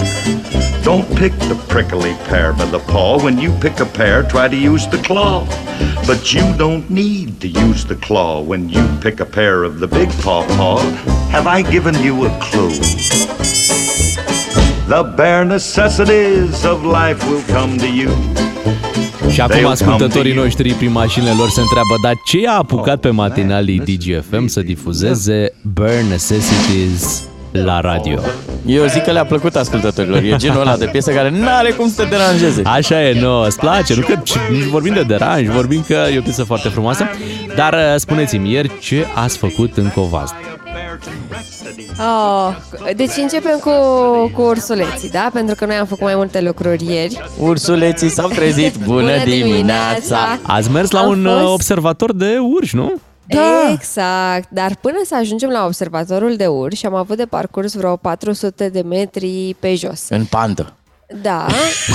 Don't pick the prickly pear by the paw. When you pick a pear, try to use the claw. But you don't need to use the claw when you pick a pear of the big pawpaw. Have I given you a clue? The bare necessities of life will come to you. Și acum ascultătorii noștri prin mașinile lor se întreabă, dar ce a apucat oh, pe matinalii DGFM să difuzeze Bare Necessities la radio? Eu zic că le-a plăcut ascultătorilor. E genul ăla de piesă care nu are cum să te deranjeze. Așa e, nu, îți place, nu că nici vorbim de deranj, vorbim că e o piesă foarte frumoasă. Dar uh, spuneți-mi ieri ce ați făcut în Covasna. Oh, deci începem cu, cu ursuleții, da? Pentru că noi am făcut mai multe lucruri ieri. Ursuleții s-au trezit. <laughs> Bună, Bună dimineața! Ați mers la Am un fost- uh, observator de urși, nu? Da. Exact, dar până să ajungem la observatorul de urși am avut de parcurs vreo 400 de metri pe jos. În pandă. Da,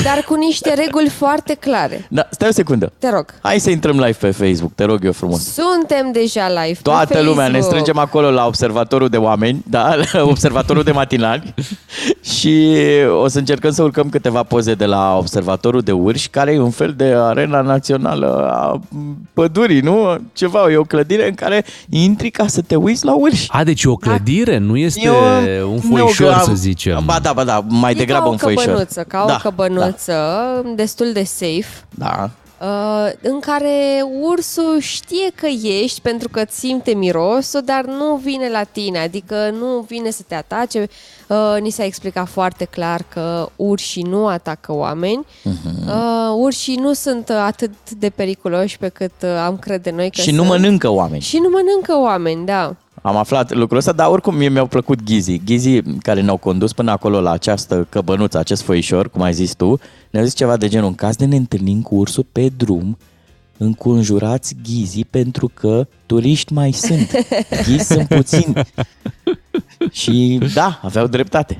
dar cu niște reguli foarte clare. Da, stai o secundă. Te rog. Hai să intrăm live pe Facebook, te rog eu frumos. Suntem deja live pe Toată Facebook. lumea, ne strângem acolo la observatorul de oameni, da, <laughs> la observatorul de matinali <laughs> și o să încercăm să urcăm câteva poze de la observatorul de urși, care e un fel de arena națională a pădurii, nu? Ceva, e o clădire în care intri ca să te uiți la urși. A, deci e o clădire, nu este Eu- un nu, foișor, că- să zicem. Ba da, ba da, mai E degrabă ca o un foișor. Căbănuță, ca da, o căbănuță destul de safe. Da. Uh, în care ursul știe că ești pentru că îți simte mirosul, dar nu vine la tine, adică nu vine să te atace. Uh, ni s-a explicat foarte clar că urșii nu atacă oameni. Mhm. Uh, urșii nu sunt atât de periculoși pe cât uh, am crede noi că Și nu sunt. mănâncă oameni. Și nu mănâncă oameni, da. Am aflat lucrul ăsta, dar oricum mie mi-au plăcut ghizii. Ghizii care ne-au condus până acolo la această căbănuță, acest foișor, cum ai zis tu, ne-au zis ceva de genul, în caz de ne întâlnim cu ursul pe drum, înconjurați ghizii pentru că turiști mai sunt. <laughs> Ghizi sunt puțini. Și da, aveau dreptate.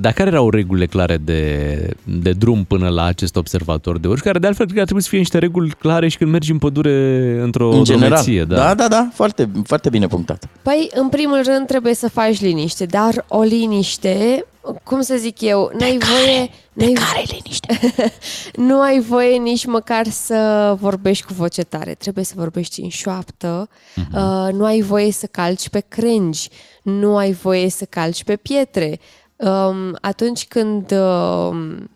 Dar care erau regulile clare de, de drum până la acest observator de urși, care de altfel cred că ar trebui să fie niște reguli clare și când mergi în pădure într-o În general. drumeție, da. da, da, da foarte, foarte bine punctat. Păi, în primul rând, trebuie să faci liniște, dar o liniște, cum să zic eu, n-ai voie... N-ai... care liniște? <laughs> nu ai voie nici măcar să vorbești cu voce tare. Trebuie să vorbești în șoaptă, uh-huh. uh, nu ai voie să calci pe crengi, nu ai voie să calci pe pietre. Um, atunci când um,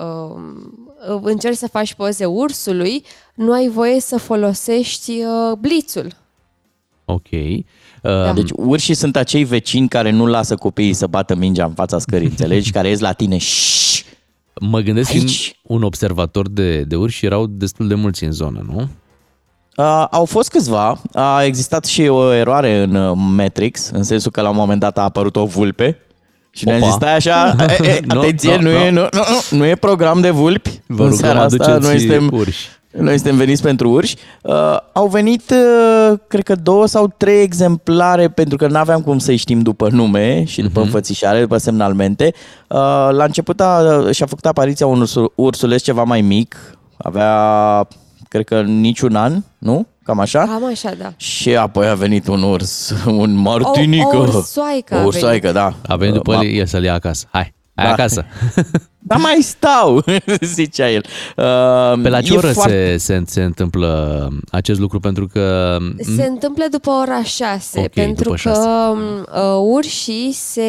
um, încerci să faci poze ursului, nu ai voie să folosești uh, blițul. Ok. Da. Deci urșii sunt acei vecini care nu lasă copiii să bată mingea în fața scării, <laughs> înțelegi? Care ies la tine și Mă gândesc Aici. Aici. un observator de, de urși erau destul de mulți în zonă, nu? Uh, au fost câțiva, a existat și o eroare în uh, Matrix, în sensul că la un moment dat a apărut o vulpe și ne-am Opa. zis, stai așa, <laughs> e, e, Nu, atenție, nu, nu, e, nu. nu, nu, nu e program de vulpi Vă în rugăm, seara asta, aduceți noi suntem, urși. noi suntem veniți pentru urși. Uh, au venit, uh, cred că două sau trei exemplare, pentru că nu aveam cum să-i știm după nume și după uh-huh. înfățișare, după semnalmente. Uh, la început a, și-a făcut apariția un ursu, ursuleț ceva mai mic, avea, cred că niciun an, nu? Cam așa? Cam așa, da. Și apoi a venit un urs, un martinică. O- o ursoaică a O ursoaică, venit. da. A venit după Ma- el, el să-l ia acasă. Hai, hai Da. acasă. <laughs> Dar mai stau, <laughs> zicea el. Uh, Pe la ce e oră foarte- se, se, se întâmplă acest lucru? Pentru că... Se întâmplă după ora 6, Ok, pentru după că șase. uh, urșii se,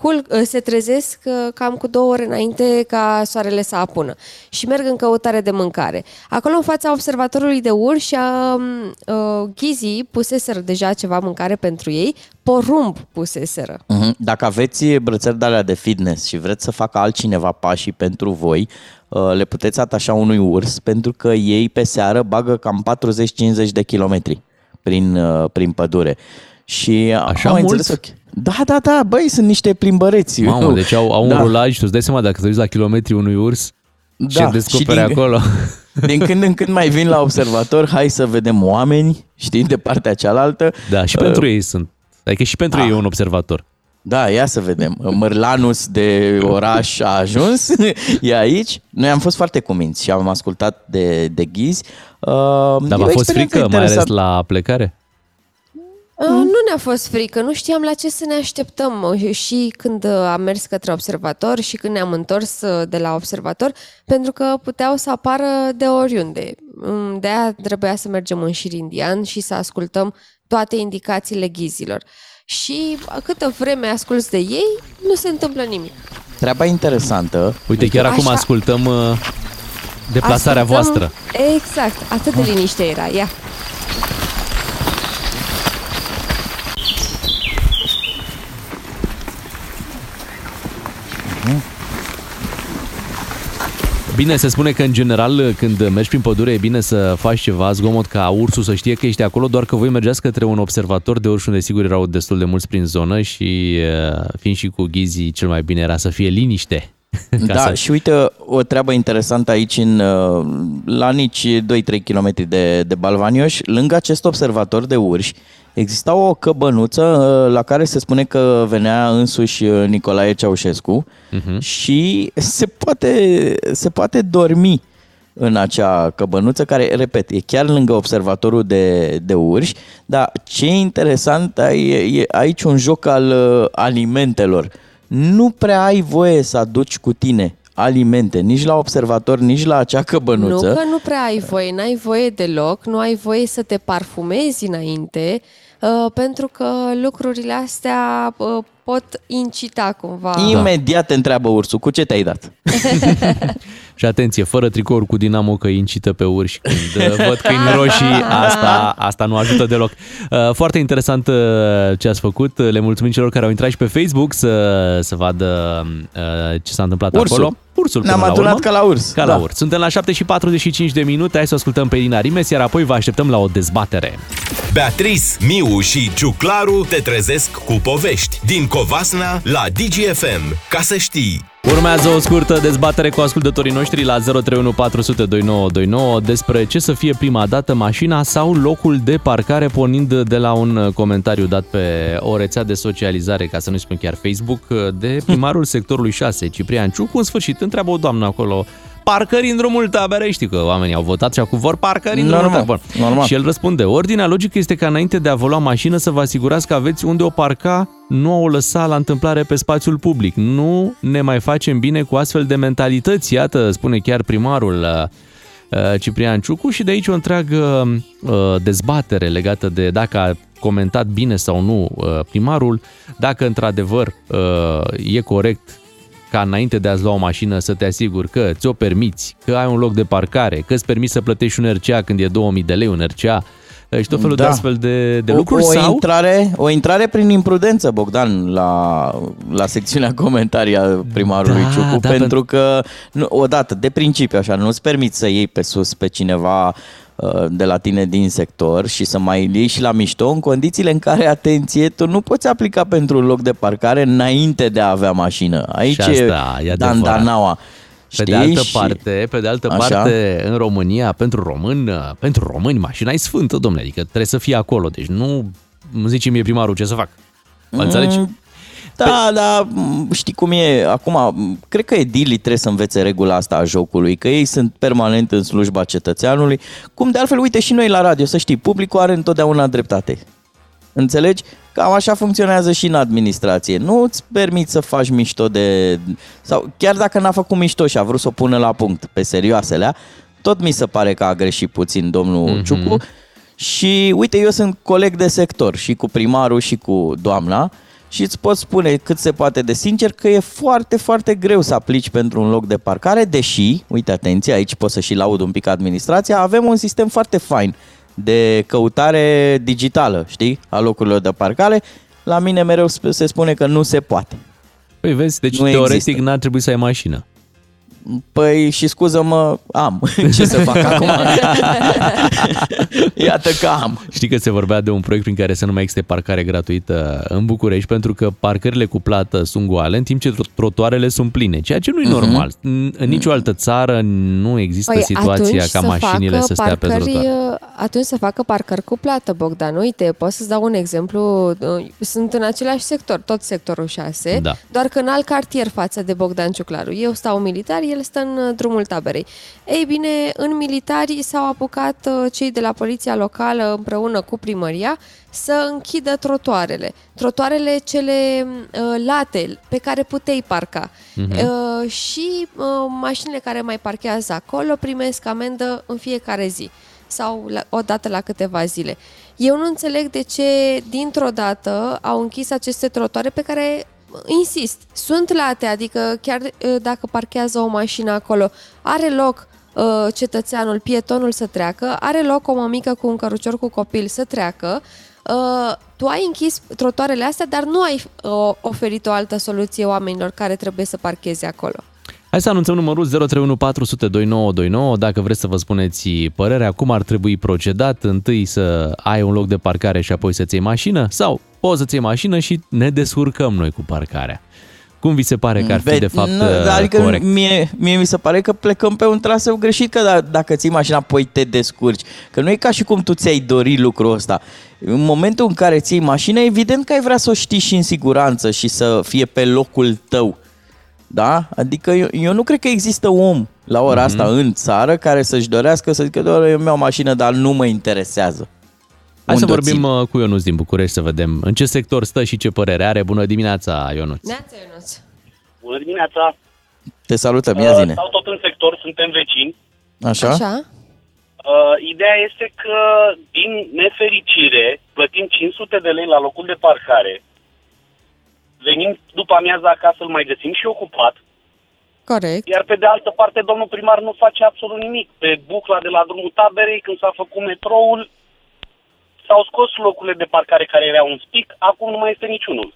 cul- uh, se trezesc uh, cam cu două ore înainte ca soarele să apună și merg în căutare de mâncare. Acolo, în fața observatorului de urși, uh, uh, ghizii puseseră deja ceva mâncare pentru ei, porumb puseseră. Mhm. Dacă aveți brățări de alea de fitness și vreți să facă altcineva pașii pentru voi, uh, le puteți atașa unui urs pentru că ei pe seară bagă cam 40-50 de kilometri prin, uh, prin pădure. Și Așa am mai mulți? înțeles ok. Da, da, da, băi, sunt niște plimbăreți. Mamă, deci au, au un Da. rulaj, tu îți dai seama dacă te uiți la kilometri unui urs Da, ce descoperi și din- acolo. <laughs> Din când în când mai vin la observator, hai să vedem oameni, știi, de partea cealaltă. Da, și Uh, pentru ei sunt. Adică și pentru Ah. ei e un observator. Da, ia să vedem. Mărlanus de oraș a ajuns, <laughs> e aici. Noi am fost foarte cuminți și am ascultat de, de ghizi. Uh, Dar e v-a o fost experiență frică, mai ales interesantă. la plecare? Uh, Nu ne-a fost frică, nu știam la ce să ne așteptăm uh, și când uh, am mers către observator și când ne-am întors uh, de la observator, pentru că puteau să apară de oriunde. Mm, De aia trebuia să mergem în șir indian și să ascultăm toate indicațiile ghizilor. Și uh, câtă vreme asculți de ei, nu se întâmplă nimic. Treaba interesantă. Uite, chiar acum Așa. ascultăm uh, deplasarea Ascultăm- voastră. Exact, atât de liniște era, ia. Bine, se spune că în general când mergi prin pădure e bine să faci ceva zgomot ca ursul să știe că ești acolo, doar că voi mergeați către un observator de urși unde sigur erau destul de mulți prin zonă și uh, fiind și cu ghizii cel mai bine era să fie liniște. <laughs> Ca Da, să- și uite o treabă interesantă aici în, uh, la nici 2-3 km de, de Balvanioș, lângă acest observator de urși, exista o căbănuță uh, la care se spune că venea însuși uh, Nicolae Ceaușescu Mhm. și se poate, se poate dormi în acea căbănuță care, repet, e chiar lângă observatorul de, de urși, dar ce e interesant e, e aici un joc al uh, alimentelor. Nu prea ai voie să aduci cu tine alimente, nici la observator, nici la acea căbănuță. Nu că nu prea ai voie, n-ai voie deloc, nu ai voie să te parfumezi înainte, uh, pentru că lucrurile astea uh, pot incita cumva. Imediat te întreabă ursul, cu ce te-ai dat? <laughs> Și atenție, fără tricouri cu Dinamo că îi incită pe urși când uh, văd câini roșii, <laughs> asta, asta nu ajută deloc. Uh, Foarte interesant uh, ce ați făcut, le mulțumim celor care au intrat și pe Facebook să, să vadă uh, ce s-a întâmplat Ursul. acolo. Ursul Ne-am până la adunat urmă. ca la urs, Ca da. la urs. Suntem la 7 și 45 de minute, hai să o ascultăm pe Irina Rimes, iar apoi vă așteptăm la o dezbatere. Beatrice, Miu și Ciuclaru te trezesc cu povești din Covasna la DGFM. Ca să știi! Urmează o scurtă dezbatere cu ascultătorii noștri la 031 400 2929 despre ce să fie prima dată mașina sau locul de parcare pornind de la un comentariu dat pe o rețea de socializare, ca să nu spun chiar Facebook, de primarul sectorului 6, Ciprian Ciucu. În sfârșit, întreabă o doamnă acolo parcări în drumul taberei. Știi că oamenii au votat și acum vor parcări în drumul Normal, taberei. normal. Și el răspunde, ordinea logică este ca înainte de a vă lua mașină să vă asigurați că aveți unde o parca, nu o lăsa la întâmplare pe spațiul public. Nu ne mai facem bine cu astfel de mentalități, iată, spune chiar primarul uh, uh, Ciprian Ciucu și de aici o întreagă uh, dezbatere legată de dacă a comentat bine sau nu uh, primarul, dacă într-adevăr uh, e corect ca înainte de a-ți lua o mașină să te asiguri că ți-o permiți, că ai un loc de parcare, că îți permiți să plătești un RCA când e 2000 de lei un RCA și tot felul Da. de astfel de, de O- lucruri o, sau... intrare, o intrare prin imprudență, Bogdan, la, la secțiunea <laughs> comentarii a primarului Da, Ciucu, da, pentru că, nu, odată, de principiu, așa, nu-ți permiți să iei pe sus pe cineva uh, de la tine din sector și să mai iei și la mișto în condițiile în care, atenție, tu nu poți aplica pentru un loc de parcare înainte de a avea mașină. Aici Și asta e e adevărat. dandanaua. Pe de Știi? altă Și- parte, pe de altă Așa. parte, în România, pentru român, pentru români, mașina e sfântă, domnule, adică trebuie să fie acolo. Deci nu îmi zice mie primarul ce să fac. Mă înțelegi? Mm, Da, da, m, știi cum e, acum, m, cred că edilii trebuie să învețe regula asta a jocului, că ei sunt permanent în slujba cetățeanului, cum de altfel, uite și noi la radio, să știi, publicul are întotdeauna dreptate. Înțelegi? Cam așa funcționează și în administrație. Nu îți permiți să faci mișto de... Sau chiar dacă n-a făcut mișto și a vrut să o pună la punct pe serioaselea, tot mi se pare că a greșit puțin domnul Mhm. mm-hmm. Ciucu. Și uite, eu sunt coleg de sector și cu primarul și cu doamna și îți pot spune cât se poate de sincer că e foarte, foarte greu să aplici pentru un loc de parcare, deși, uite atenție, aici pot să și laud un pic administrația, avem un sistem foarte fain de căutare digitală, știi, a locurilor de parcare. La mine mereu sp- se spune că nu se poate. Păi vezi, deci Nu teoretic există. n-ar trebui să ai mașină. Păi și scuză-mă, am. <laughs> Ce să fac acum? <laughs> Iată că am. Știi că se vorbea de un proiect prin care să nu mai existe parcare gratuită în București pentru că parcările cu plată sunt goale în timp ce tro- trotuarele sunt pline, ceea ce nu e Mhm. normal. În, în nicio altă țară nu există Păi situația atunci ca să mașinile facă să stea pe parcări, trotuar. uh, Atunci să facă parcări cu plată, Bogdan. Uite, pot să-ți dau un exemplu. Uh, Sunt în același sector, tot sectorul 6, Da. doar că în alt cartier față de Bogdan Ciuclaru. Eu stau în militar, el stă în uh, drumul taberei. Ei bine, în militari s-au apucat uh, cei de la poliția locală împreună cu primăria să închidă trotoarele. Trotoarele cele uh, late pe care puteai parca. Mhm. Uh, și uh, mașinile care mai parchează acolo primesc amendă în fiecare zi sau la, o dată la câteva zile. Eu nu înțeleg de ce dintr-o dată au închis aceste trotoare pe care insist, sunt late, adică chiar uh, dacă parchează o mașină acolo, are loc uh, cetățeanul, pietonul să treacă, are loc o mămică cu un cărucior cu copil să treacă, uh, tu ai închis trotoarele astea, dar nu ai uh, oferit o altă soluție oamenilor care trebuie să parcheze acolo. Hai să anunțăm numărul 031 400 2929 dacă vreți să vă spuneți părerea, cum ar trebui procedat, întâi să ai un loc de parcare și apoi să-ți iei mașină sau poți să-ți iei mașină și ne descurcăm noi cu parcarea. Cum vi se pare că ar fi Ve- de fapt nu, dar adică corect? Mie, mie mi se pare că plecăm pe un traseu greșit, că da, dacă ții mașina, apoi te descurci. Că nu e ca și cum tu ți-ai dori lucrul ăsta. În momentul în care ții mașina, evident că ai vrea să o știi și în siguranță și să fie pe locul tău. Da? Adică eu, eu nu cred că există om la ora Mhm. asta în țară care să-și dorească să zică, doar eu mi-au mașină, dar nu mă interesează. Hai să Unde o vorbim uh, cu Ionuț din București să vedem în ce sector stă și ce părere are. Bună dimineața, Ionuț! Neața, Ionuț. Bună dimineața! Te salutăm, ia zine. Stau tot în sector, suntem vecini. Așa? Așa? Uh, ideea este că, din nefericire, plătim 500 de lei la locul de parcare. Venim după amiază acasă, îl mai găsim și ocupat. Corect. Iar pe de altă parte, domnul primar nu face absolut nimic. Pe bucla de la drumul taberei, când s-a făcut metroul, s-au scos locurile de parcare care erau un spic, acum nu mai este niciunul.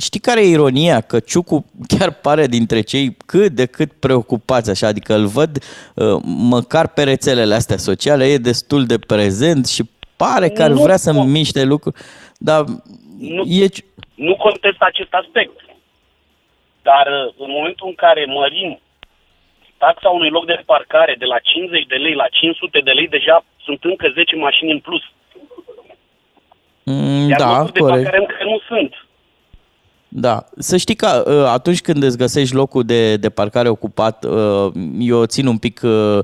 Știi care e ironia? Că Ciucu chiar pare dintre cei cât de cât preocupați așa, adică îl văd uh, măcar pe rețelele astea sociale, e destul de prezent și pare că ar Nu vrea să miște lucruri, dar Nu, e... nu contest acest aspect. Dar uh, în momentul în care mărim taxa unui loc de parcare de la 50 de lei la 500 de lei, deja sunt încă 10 mașini în plus. Mm, Iar da, locuri de corect. parcare încă nu sunt. Da, să știi că uh, atunci când îți găsești locul de, de parcare ocupat, uh, eu țin un pic uh,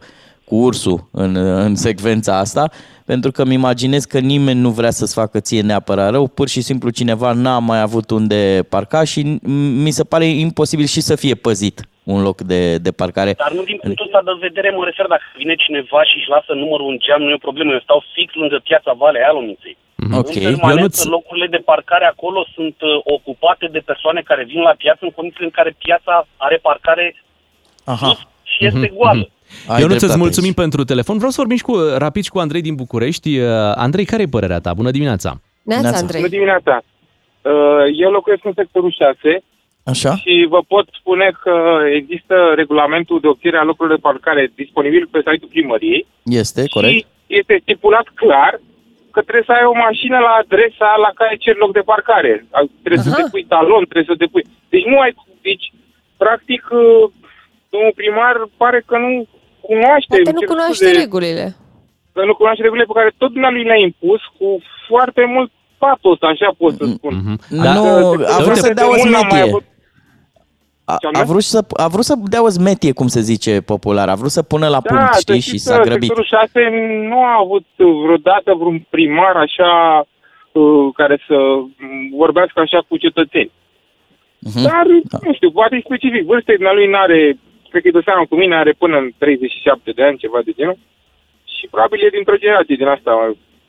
cu ursul în, în secvența asta, pentru că îmi imaginez că nimeni nu vrea să-ți facă ție neapărat rău, pur și simplu cineva n-a mai avut unde parca și m- mi se pare imposibil și să fie păzit un loc de, de parcare. Dar nu din punctul ăsta de vedere mă refer dacă vine cineva și își lasă numărul în geam, nu e o problemă. Eu stau fix lângă piața Valea Aloniței. Ok, În permanență, Ionuț- locurile de parcare acolo sunt uh, ocupate de persoane care vin la piață în condițiile în care piața are parcare Aha. și este Mhm, goală. Ai Ionuț, îți dreptate mulțumim pentru telefon. Vreau să vorbim și cu, rapid și cu Andrei din București. Uh, Andrei, care e părerea ta? Bună dimineața! Neața, Andrei. Bună dimineața! Uh, Eu locuiesc în sectorul 6 Așa? și vă pot spune că există regulamentul de obținere a locurilor de parcare disponibil pe site-ul primăriei Este, corect? și este stipulat clar că trebuie să ai o mașină la adresa la care ceri loc de parcare. Trebuie să Aha. depui talon, trebuie să depui... Deci nu ai... Deci, practic, uh, domnul primar pare că nu cunoaște... Poate îmi nu cer cunoaște scuze, regulile. Că nu cunoaște regulile pe care tot dumnealui le-a impus cu foarte mult patos, așa pot să spun. Da. Nu, de a vrut foarte să dea o mult n-am mai smetie. avut- A, Ce-am a, zis? vrut să, a vrut să dea o smetie, cum se zice popular, a vrut să pună la punct, Da, să știi, știți și s-a că grăbit. sectorul 6 nu a avut vreodată vreun primar așa uh, care să mm, vorbească așa cu cetățeni. Mhm. Dar, nu știu, poate e specific. Vârsta lui nu are, cred că e de seama cu mine, are până în 37 de ani, ceva de genul. Și probabil e dintr-o generație din asta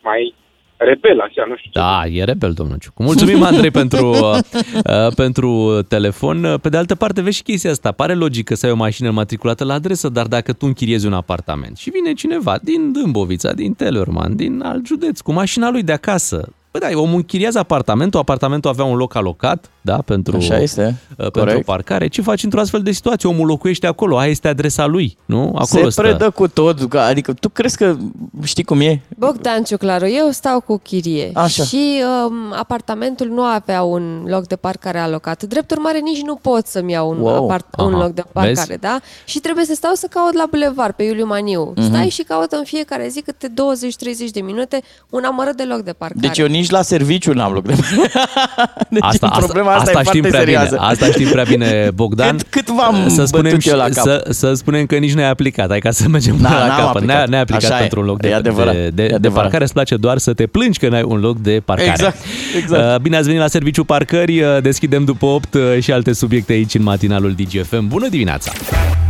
mai rebel, așa, nu știu. Da, e rebel, domnul Ciucu. Mulțumim, Andrei, <laughs> pentru, uh, uh, pentru telefon. Pe de altă parte, vezi și chestia asta. Pare logică să ai o mașină matriculată la adresă, dar dacă tu închiriezi un apartament și vine cineva din Dâmbovița, din Telorman, din alt județ, cu mașina lui de acasă, Bă, da, omul închiriază apartamentul, apartamentul avea un loc alocat, da, pentru, Așa este, uh, pentru corect. parcare. Ce faci într-o astfel de situație? Omul locuiește acolo, aia este adresa lui, nu? Acolo Se stă. predă cu tot, că- adică tu crezi că știi cum e? Bogdan Ciuclaru, eu stau cu chirie Așa. și um, apartamentul nu avea un loc de parcare alocat. Drept urmare, nici nu pot să-mi iau un, Wow. apart- un Aha. loc de parcare, Vezi? da? Și trebuie să stau să caut la bulevard pe Iuliu Maniu. Mhm. Stai și caută în fiecare zi câte 20-30 de minute un amărât de loc de parcare. Deci eu nici la serviciu n-am loc de <laughs> deci Asta, asta, problema asta, asta e știm foarte prea serioasă. bine. Asta știm prea bine, Bogdan. Cât- cât v-am să spunem, bătut și, eu la cap? Să, să spunem că nici nu ai aplicat. Hai ca să mergem Da, până la n-am capăt. aplicat. Ne-ai, ne-ai aplicat Așa e. pentru un loc E de, adevărat. de, de, E de adevărat. parcare. Îți place doar să te plângi că n-ai un loc de parcare. Exact, exact. Uh, Bine ați venit la Serviciu Parcări. Uh, Deschidem după 8 uh, și alte subiecte aici în matinalul DGFM. Bună dimineața!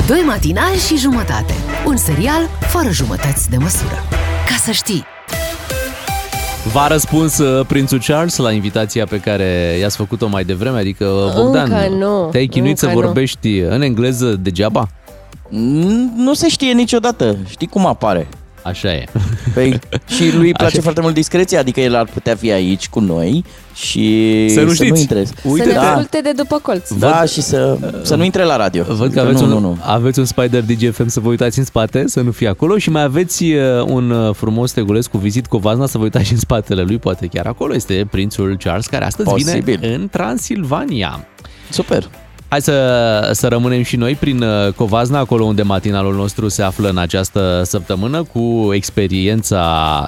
Doi matinali și jumătate. Un serial fără jumătăți de măsură. Ca să știi. V-a răspuns uh, prințul Charles la invitația pe care i-ați făcut-o mai devreme? Adică, uh, Bogdan, Încă nu, te-ai chinuit să încă nu. vorbești în engleză degeaba? Mm, Nu se știe niciodată. Știi cum apare? Așa e. <laughs> Păi, și lui îi place Așa. foarte mult discreția, adică el ar putea fi aici cu noi și Să nu să știți. nu intre. să ne da, asculte de după colț. da, și să, să nu intre la radio. Văd că aveți, nu, un, nu, nu. aveți un Spider DGFM să vă uitați în spate, să nu fie acolo și mai aveți uh, un uh, frumos teguleț cu vizit cu vazna să vă uitați și în spatele lui, poate chiar acolo este prințul Charles, care astăzi Posibil. vine în Transilvania. Super. Hai să, să rămânem și noi prin uh, Covazna, acolo unde matinalul nostru se află în această săptămână cu experiența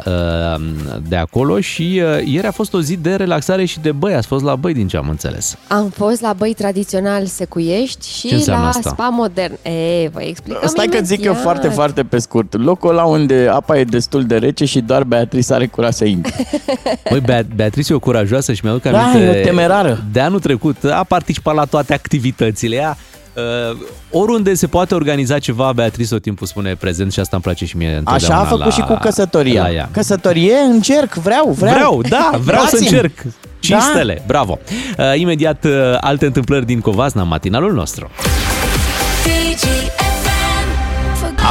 uh, de acolo și uh, ieri a fost o zi de relaxare și de băi, ați fost la băi din ce am înțeles. Am fost la băi tradițional Secuiești Ce și înseamnă la asta? spa modern. E, vă explicăm Stai că zic eu imediat. foarte, foarte pe scurt. Locul ăla unde apa e destul de rece și doar Beatrice are curaj să intre. <laughs> Băi, Bea- Beatrice e o curajoasă și mi-aduc Da, aminte... e o temerară. De anul trecut a participat la toate activitățile. Ea, uh, oriunde se poate organiza ceva, Beatrice tot timpul spune prezent și asta îmi place și mie Așa întotdeauna a făcut la, și cu căsătoria. La ea. Căsătorie, încerc, vreau, vreau. Vreau, da, <laughs> vreau să Dați-mi. încerc. 5 Da. stele, bravo. Uh, imediat uh, alte întâmplări din Covasna, matinalul nostru.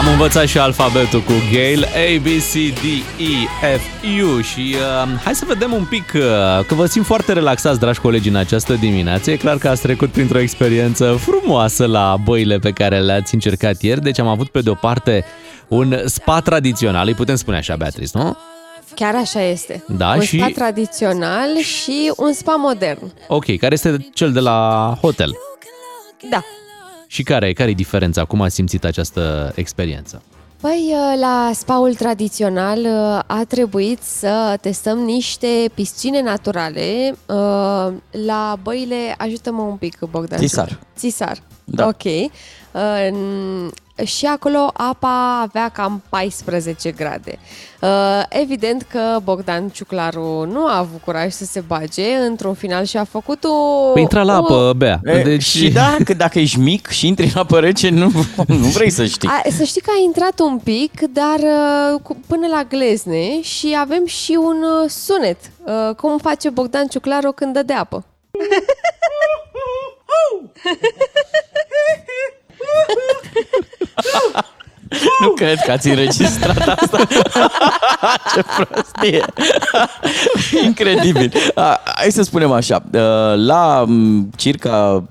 Am învățat și alfabetul cu Gail, A, B, C, D, E, F, U și uh, hai să vedem un pic uh, că vă simt foarte relaxați, dragi colegi, în această dimineață. E clar că ați trecut printr-o experiență frumoasă la băile pe care le-ați încercat ieri, deci am avut pe de-o parte un spa tradițional, îi putem spune așa, Beatrice, nu? Chiar așa este. Da, un și- spa tradițional și un spa modern. Ok, care este cel de la hotel? Da. Și care, care e diferența? Cum ați simțit această experiență? Păi, la spaul tradițional uh, a trebuit să testăm niște piscine naturale uh, la băile, ajută-mă un pic, Bogdan. Țisar. Țisar, Da. ok. Uh, Și acolo apa avea cam 14 grade. Uh, Evident că Bogdan Ciuclaru nu a avut curaj să se bage într-un final și a făcut o... Păi intra la o- apă, bea. E, Deci... Și da, că dacă ești mic și intri în apă rece, nu, nu vrei să știi. A, să știi că a intrat un pic, dar uh, cu, până la glezne și avem și un uh, sunet. Uh, cum face Bogdan Ciuclaru când dă de apă. <laughs> Nu cred că ați înregistrat asta. <laughs> Ce prostie. Incredibil. A, Hai să spunem așa. uh, La m, circa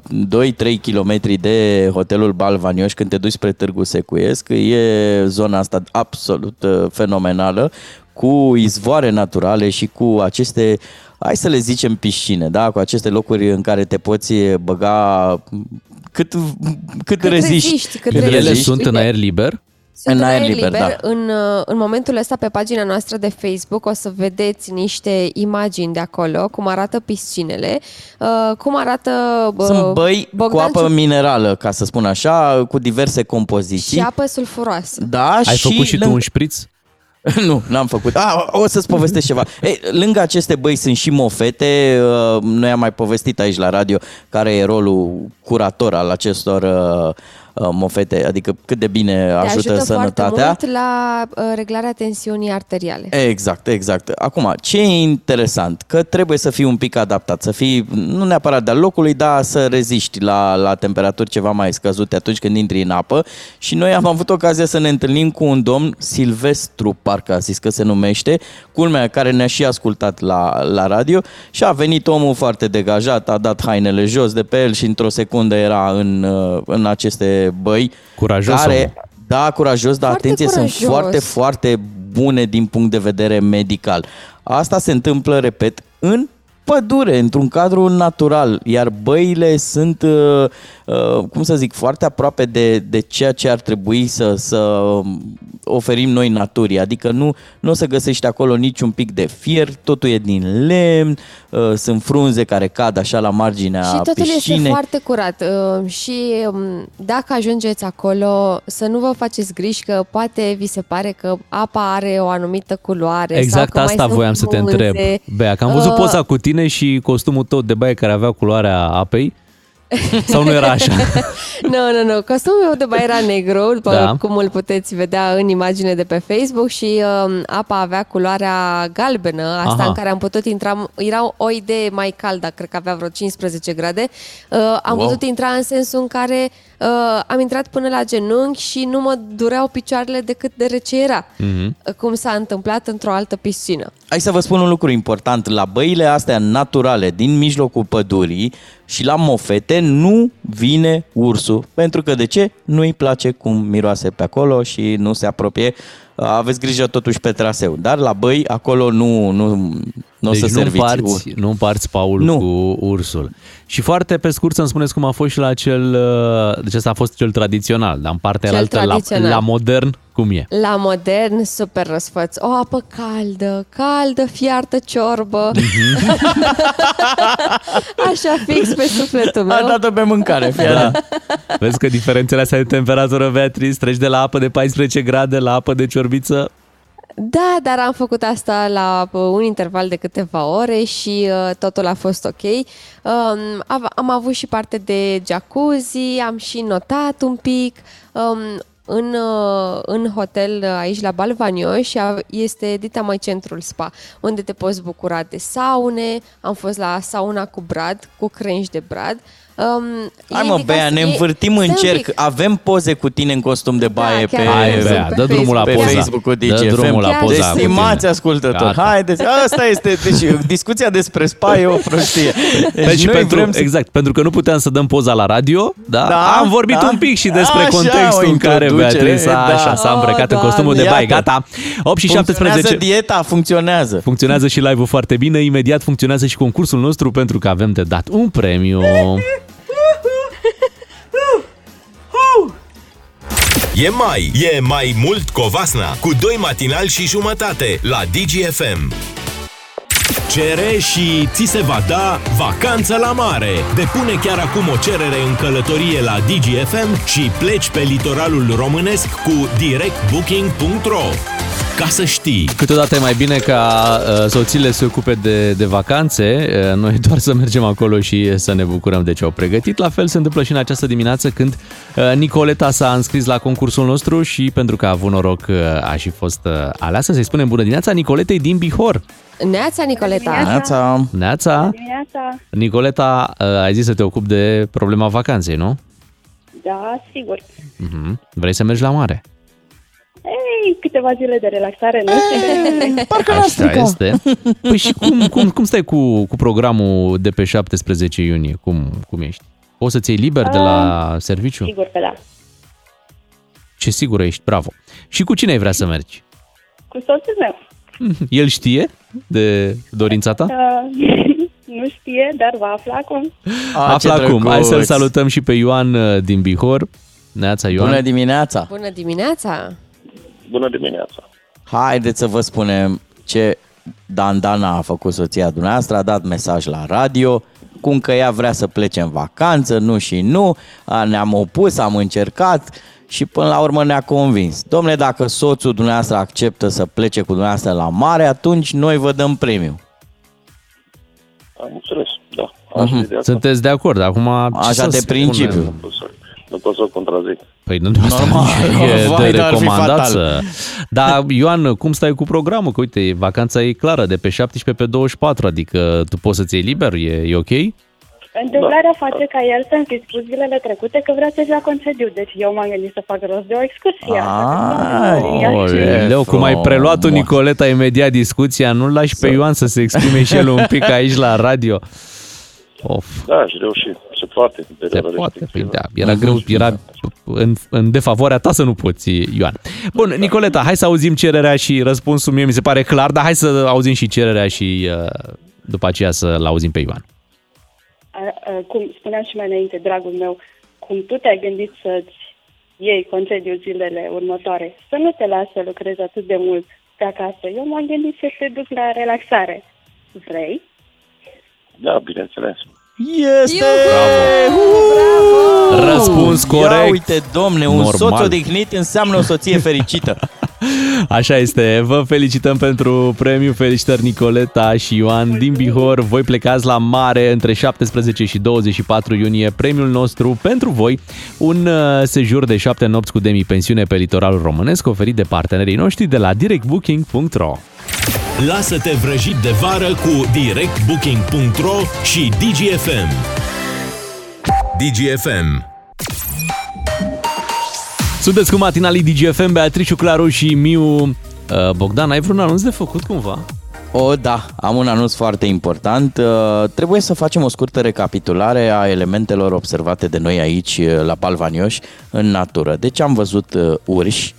2-3 km de hotelul Balvanioș, când te duci spre Târgu Secuiesc, e zona asta absolut uh, fenomenală, cu izvoare naturale și cu aceste hai să le zicem piscine, da? cu aceste locuri în care te poți băga cât, cât, Cât reziști. reziști, cât Ele reziști. sunt în aer liber? Sunt În aer liber, da. În, uh, în momentul ăsta, pe pagina noastră de Facebook, o să vedeți niște imagini de acolo, cum arată piscinele, uh, cum arată... uh, Sunt băi cu Bogdan apă Ciuc- minerală, ca să spun așa, cu diverse compoziții. și apă sulfuroasă. Da, Ai și făcut și tu lângă- un șpriț? <laughs> nu, n-am făcut. A, o să-ți povestesc ceva. Ei, lângă aceste băi sunt și mofete. uh, Noi am mai povestit aici la radio care e rolul curator al acestor uh, uh, mofete, adică cât de bine Te ajută, ajută sănătatea. foarte mult la uh, reglarea tensiunii arteriale. Exact, exact. Acum, ce e interesant? Că trebuie să fii un pic adaptat, să fii, nu neapărat de-al locului, dar să reziști la, la temperaturi ceva mai scăzute atunci când intri în apă. Și noi am avut ocazia să ne întâlnim cu un domn, Silvestru, parcă a zis că se numește, culmea care ne-a și ascultat la, la radio și a venit omul foarte degajat, a dat hainele jos de pe el și într-o secundă era în, uh, în aceste băi. Curajos care, omul. da, curajos, dar Foarte atenție, curajos. sunt foarte, foarte bune din punct de vedere medical. Asta se întâmplă, repet, în pădure, într-un cadru natural, iar băile sunt, uh, uh, cum să zic, foarte aproape de, de ceea ce ar trebui să, să oferim noi naturii. Adică nu, nu o să găsești acolo niciun pic de fier, totul e din lemn, uh, sunt frunze care cad așa la marginea Și totul piscinei. este foarte curat uh, și um, dacă ajungeți acolo să nu vă faceți griji că poate vi se pare că apa are o anumită culoare sau Exact că mai asta sunt voiam să te frunze. întreb, Bea, că am văzut Uh, poza cu tine și costumul tot de baie care avea culoarea apei. Sau nu era așa? <laughs> Nu, nu, nu. Costumul meu de baie era negru, după Da. cum îl puteți vedea în imagine de pe Facebook și um, apa avea culoarea galbenă, asta Aha. în care am putut intra, era o idee mai caldă, cred că avea vreo 15 grade. Uh, am Wow. putut intra în sensul în care uh, am intrat până la genunchi și nu mă dureau picioarele decât de rece era, Mhm. uh, cum s-a întâmplat într-o altă piscină. Hai să vă spun un lucru important. La băile astea naturale din mijlocul pădurii și la mofete nu vine ursul. Pentru că de ce? Nu îi place cum miroase pe acolo și nu se apropie. Aveți grijă totuși pe traseu. Dar la băi acolo nu, nu, nu o deci să nu serviți. împarți, nu împarți Paul Nu. cu ursul. Și foarte pe scurt să-mi spuneți cum a fost și la cel... uh, Deci ăsta a fost cel tradițional, dar în partea Cel altă, la, tradițional. la modern, cum e? La modern, super răsfăț. O apă caldă, caldă, fiartă ciorbă. Mhm. <laughs> <laughs> Așa fix pe sufletul meu. A dat-o pe mâncare, <laughs> fii Da. da. Vezi că diferențele astea de temperatură, Beatrice, treci de la apă de 14 grade la apă de ciorbiță. Da, dar am făcut asta la uh, un interval de câteva ore și uh, totul a fost ok. Um, am, am avut și parte de jacuzzi, am și notat un pic. Um, în, uh, în hotel uh, aici la Balvanio și a- este Dita mai centrul spa, unde te poți bucura de saune. Am fost la sauna cu brad, cu crengi de brad. Um, Hai e mă, indicat- Bea, ne e- învârtim în stai un cerc. pic. Avem poze cu tine în costum de baie chiar pe, Hai, Bea, pe dă drumul la pe poza. Facebook-ul Dă DGFM. drumul la Chiar poza sunt. cu Stimați tine. ascultători, Gata. haideți, asta este, deci discuția despre spa e o prostie. Deci Păi și noi pentru, vrem să- exact, pentru că nu puteam să dăm poza la radio, da? Da, am vorbit da. un pic și despre Așa, contextul o în care introducere, Beatrice a, da. așa, s-a îmbrăcat în Oh, costumul de bai. Iată. Gata. 8 și Funcționează 17. dieta, funcționează. Funcționează și live-ul foarte bine, imediat funcționează și concursul nostru pentru că avem de dat un premiu. <laughs> E mai, e mai mult Covasna cu doi matinali și jumătate la DGFM. Cere și ți se va da vacanță la mare. Depune chiar acum o cerere în călătorie la DGFM și pleci pe litoralul românesc cu directbooking.ro. Ca să știi. Câteodată e mai bine ca uh, soțiile să se ocupe de, de vacanțe, uh, noi <laughs> doar să mergem acolo și să ne bucurăm de ce au pregătit. La fel se întâmplă și în această dimineață când uh, Nicoleta s-a înscris la concursul nostru și pentru că a avut noroc uh, a și fost uh, aleasă, să-i spunem bună dimineața Nicoletei din Bihor. Neața, Nicoleta. Neața. Neața, Dimineața, Nicoleta, uh, ai zis să te ocupi de problema vacanței, nu? da, sigur. Mhm. Vrei să mergi la mare? Ei, câteva zile de relaxare, nu știu. Parcă Așa este. Păi și cum, cum, cum stai cu, cu programul de pe 17 iunie? Cum, cum ești? O să-ți iei liber de la serviciu? Sigur că da. Ce sigură ești, bravo. Și cu cine ai vrea să mergi? Cu soțul meu. <laughs> El știe de dorința ta? Uh, <laughs> nu știe, dar va afla acum. A, Afla ce acum. Hai să-l drăguț. salutăm și pe Ioan uh, din Bihor. Neața, Ioan. Bună dimineața! Bună dimineața! Bună dimineața! Haideți să vă spunem ce Dandana a făcut soția dumneavoastră, a dat mesaj la radio, cum că ea vrea să plece în vacanță, nu și nu, a, ne-am opus, am încercat și până la urmă ne-a convins. Domnule, dacă soțul dumneavoastră acceptă să plece cu dumneavoastră la mare, atunci noi vă dăm premiu. Am înțeles, da. Mhm. Sunteți de acord? Acum, ce Așa să de spunem? principiu. Nu pot să o contrazic. Păi nu asta Normal. e <laughs> Vai, de dar ar fi recomandat fatal. să... Dar, Ioan, cum stai cu programul? Că, uite, vacanța e clară, de pe 17 pe 24, adică tu poți să-ți iei liber, e, e ok? Întâmplarea face ca el să-mi fi spus zilele trecute că vrea să-și ia concediu, deci eu m-am gândit să fac rost de o excursie. Ah, Leu, cum ai preluat tu, Nicoleta, imediat discuția, nu-l lași pe Ioan să se exprime și el un pic aici la radio. Of. Da, și reușit. Se poate. în Se perioada poate, păi respectivă. da, era greu, era în, în defavoarea ta să nu poți, Ioan. Bun, Nicoleta, hai să auzim cererea și răspunsul mie mi se pare clar, dar hai să auzim și cererea și uh, după aceea să-l auzim pe Ioan. A, a, cum spuneam și mai înainte, dragul meu, cum tu te-ai gândit să-ți iei concediu zilele următoare, să nu te lași să lucrezi atât de mult pe acasă. Eu m-am gândit să te duc la relaxare. Vrei? Da, bineînțeles. Este! Bravo! Răspuns corect. Ia uite, domne, un Normal. soț odihnit înseamnă o soție fericită. Așa este, vă felicităm pentru premiu, felicitări Nicoleta și Ioan din Bihor. Voi plecați la mare între 17 și 24 iunie. Premiul nostru pentru voi, un uh, sejur de 7 nopți cu demi-pensiune pe litoralul românesc oferit de partenerii noștri de la directbooking.ro. Lasă-te vrăjit de vară cu directbooking.ro și DGFM. DGFM. Sunteți cu matinalii DGFM, Beatrice Claru și Miu. Uh, Bogdan, ai vreun anunț de făcut cumva? O, da, am un anunț foarte important. Uh, Trebuie să facem o scurtă recapitulare a elementelor observate de noi aici uh, la Balvanioș în natură. Deci am văzut uh, urși,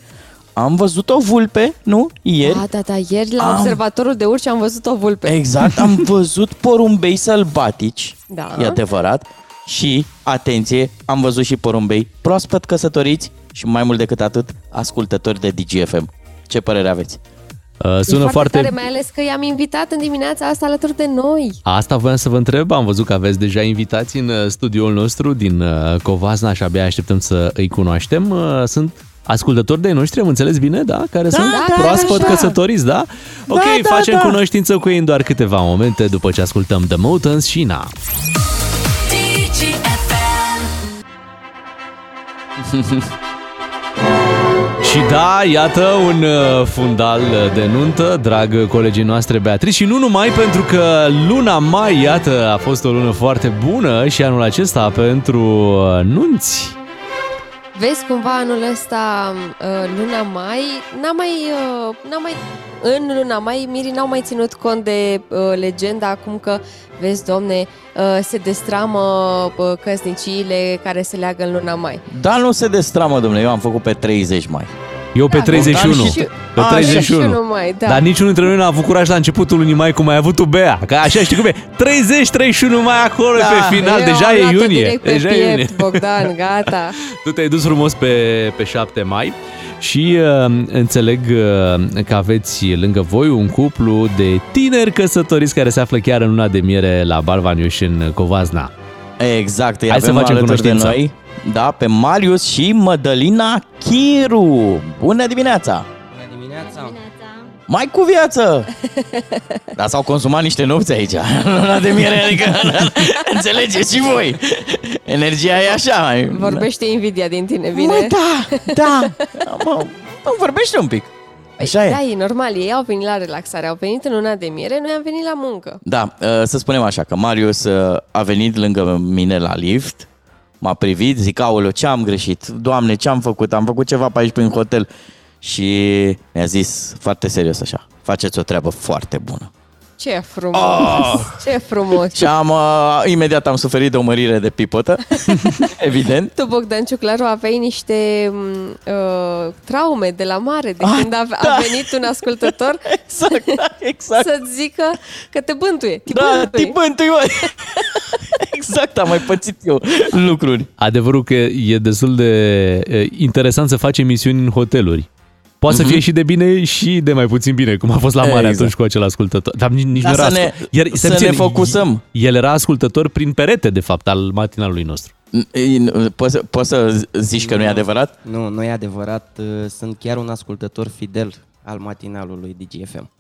am văzut o vulpe, nu? Ieri. Da, da, da, ieri la Am- observatorul de urși am văzut o vulpe. Exact, am <laughs> văzut porumbei sălbatici, Da. e adevărat, și, atenție, am văzut și porumbei proaspăt căsătoriți și mai mult decât atât, ascultători de DGFM. Ce părere aveți? Uh, E sună foarte, foarte... tare, mai ales că i-am invitat în dimineața asta alături de noi. Asta voiam să vă întreb, am văzut că aveți deja invitați în uh, studioul nostru din uh, Covasna și abia așteptăm să îi cunoaștem. Uh, Sunt ascultători de noștri, am înțeles bine, da? Care Da, sunt da, proaspăt așa. căsătoriți, da? Ok, da, facem da. cunoștință cu ei în doar câteva momente după ce ascultăm The Motans și Na. <laughs> Și da, iată un uh, fundal de nuntă, drag colegii noastre Beatrice și nu numai pentru că luna mai, iată, a fost o lună foarte bună și anul acesta pentru uh, nunți. Vezi cumva anul ăsta, uh, luna mai, n-a mai, uh, n-a mai, în luna mai, mirii n-au mai ținut cont de uh, legenda acum că, vezi, domne, uh, se destramă uh, căsniciile care se leagă în luna mai. Dar nu se destramă, domnule, eu am făcut pe 30 mai. Eu pe Da, 31. Bogdan și- Pe A, 31. 31 mai, da. Dar niciunul dintre noi n-a avut curaj la începutul lunii mai cum ai avut tu, Bea. Că așa știi cum e. 30-31 mai acolo Da, pe final. eu Deja am e luat-o iunie. direct pe Deja e piept, iunie. Bogdan, gata. <laughs> Tu te-ai dus frumos pe, pe 7 mai și uh, înțeleg uh, că aveți lângă voi un cuplu de tineri căsătoriți care se află chiar în luna de miere la Balvaniuș în Covazna. Exact, îi Hai să avem facem alături de cunoștință. noi, da, pe Marius și Mădălina Chiru. Bună dimineața! Bună dimineața! Mai cu viață! <laughs> Dar s-au consumat niște nopți aici, luna <laughs> de miere, adică <laughs> înțelegeți și voi. Energia e așa, mai... Vorbește invidia din tine, bine? Mă, da, da. Mă, mă, vorbește un pic. Așa e. Da, e normal, ei au venit la relaxare, au venit în luna de miere, noi am venit la muncă. Da, uh, să spunem așa, că Marius uh, a venit lângă mine la lift, m-a privit, zic, aoleu, ce am greșit? Doamne, ce am făcut? Am făcut ceva pe aici prin hotel. Și mi-a zis, foarte serios așa, faceți o treabă foarte bună. Ce frumos! Oh! Ce frumos! Și am, uh, imediat am suferit de o mărire de pipotă, <laughs> evident. Tu, Bogdan Ciuclaru, aveai niște m, uh, traume de la mare, de Ah, când a, da. a venit un ascultător <laughs> exact, <laughs> exact. să-ți zică că te bântuie. Te Da, bântui. te bântui, măi. Exact, am mai pățit eu lucruri. Adevărul că e destul de e, interesant să faci emisiuni în hoteluri. Poate să Mhm. fie și de bine și de mai puțin bine, cum a fost la mare Exact. atunci cu acel ascultător. Dar nici, nici Dar nu era să ne- ascult- Iar, să stai ne puțin, focusăm. El era ascultător prin perete, de fapt, al matinalului nostru. Poți, să- poți să zici că nu e adevărat? Nu, nu e adevărat. uh, Sunt chiar un ascultător fidel al matinalului DGFM.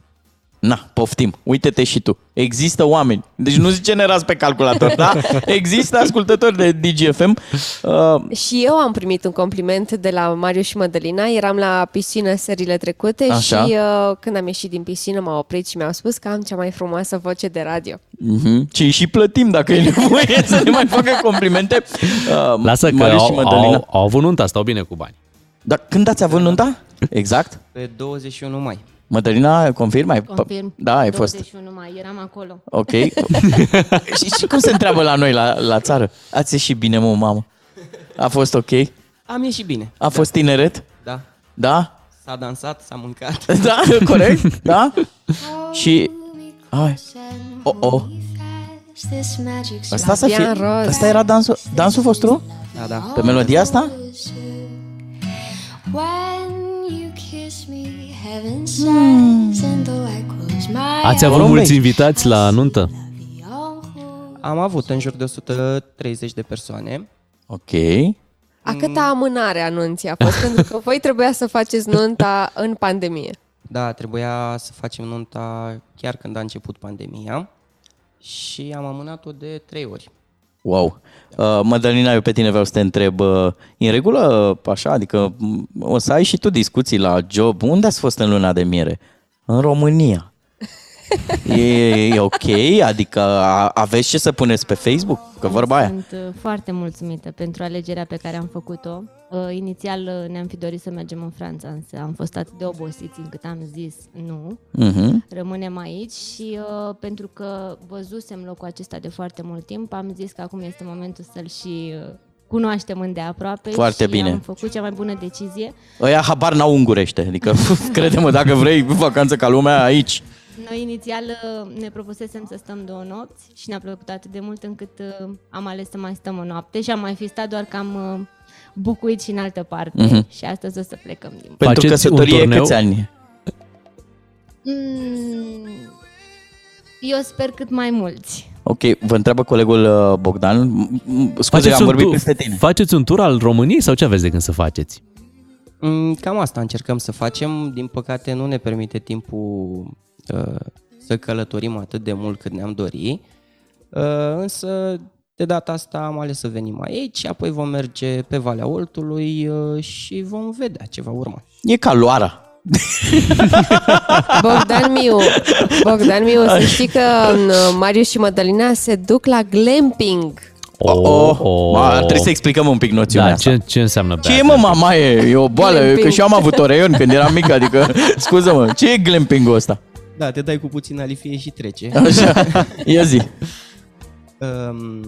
Na, poftim. Uite-te și tu. Există oameni. Deci nu generați pe calculator, da? <laughs> Există ascultători de DGFM. Uh, Și eu am primit un compliment de la Marius și Mădălina. Eram la piscină serile trecute Așa. și uh, când am ieșit din piscină m-au oprit și mi-au spus că am cea mai frumoasă voce de radio. uh-huh. Și și plătim dacă e nevoie să ne mai facă complimente. Uh, Lasă că Marius și au, Mădălina. au, au avut nunta, stau bine cu bani. Dar când ați avut nunta? Exact? Pe 21 mai. Mădălina, confirm? Ai, Confirm. Da, ai fost. 21 mai, eram acolo. Ok. <laughs> și, și cum se întreabă la noi, la, la țară? Ați ieșit bine, mă, mamă? A fost ok? Am ieșit bine. A fost tineret? Da. Da? S-a dansat, s-a mâncat. <laughs> Da, corect? Da? Și... Hai. Oh, oh. Asta, să fie, asta era dansul, dansul vostru? Da, da. Pe melodia asta? Ați avut mulți invitați la nuntă? Am avut în jur de 130 de persoane. Ok. A câta amânare anunții a fost? <laughs> Pentru că voi trebuia să faceți nunta în pandemie. Da, trebuia să facem nunta chiar când a început pandemia și am amânat-o de trei ori. Wow. Uh, Mădălina, eu pe tine vreau să te întreb, uh, e în regulă așa, adică m, o să ai și tu discuții la job. Unde ați fost în luna de miere? În România. E, e ok? Adică a, aveți ce să puneți pe Facebook? Că vorba aia. Sunt uh, foarte mulțumită pentru alegerea pe care am făcut-o. Uh, Inițial uh, ne-am fi dorit să mergem în Franța, însă am fost atât de obosiți încât am zis nu. Mhm. Rămânem aici și uh, pentru că văzusem locul acesta de foarte mult timp, am zis că acum este momentul să-l și uh, cunoaștem îndeaproape Foarte și bine. am făcut cea mai bună decizie. Ăia habar n-au ungurește. Adică, <laughs> crede-mă, dacă vrei vacanță ca lumea, aici. Noi inițial uh, ne propusesem să stăm două nopți și ne-a plăcut atât de mult încât uh, am ales să mai stăm o noapte și am mai fi stat doar că am uh, bucuit și în altă parte Mhm. și astăzi o să plecăm din Pentru Faceți căsătorie un turneu? câți ani? Mm, Eu sper cât mai mulți. Ok, vă întreabă colegul uh, Bogdan. M- m- Scuze, Faceți am un, vorbit tur, peste tine. faceți un tur al României sau ce aveți de gând să faceți? Mm, Cam asta încercăm să facem. Din păcate nu ne permite timpul uh, să călătorim atât de mult cât ne-am dori. Uh, însă de data asta am ales să venim aici, apoi vom merge pe Valea Oltului uh, și vom vedea ce va urma. E ca luara. <laughs> Bogdan Miu, Bogdan Miu, să știi că uh, Marius și Mădălina se duc la glamping. Oh, oh, oh. Ma, trebuie să explicăm un pic noțiunea Da, asta. ce, ce înseamnă Ce e mă, mama, e, e o boală, Glamping. că și eu am avut oreion când eram mic, adică, <laughs> scuză-mă, ce e glamping-ul ăsta? Da, te dai cu puțin alifie și trece. <laughs> Așa, ia zi. Um,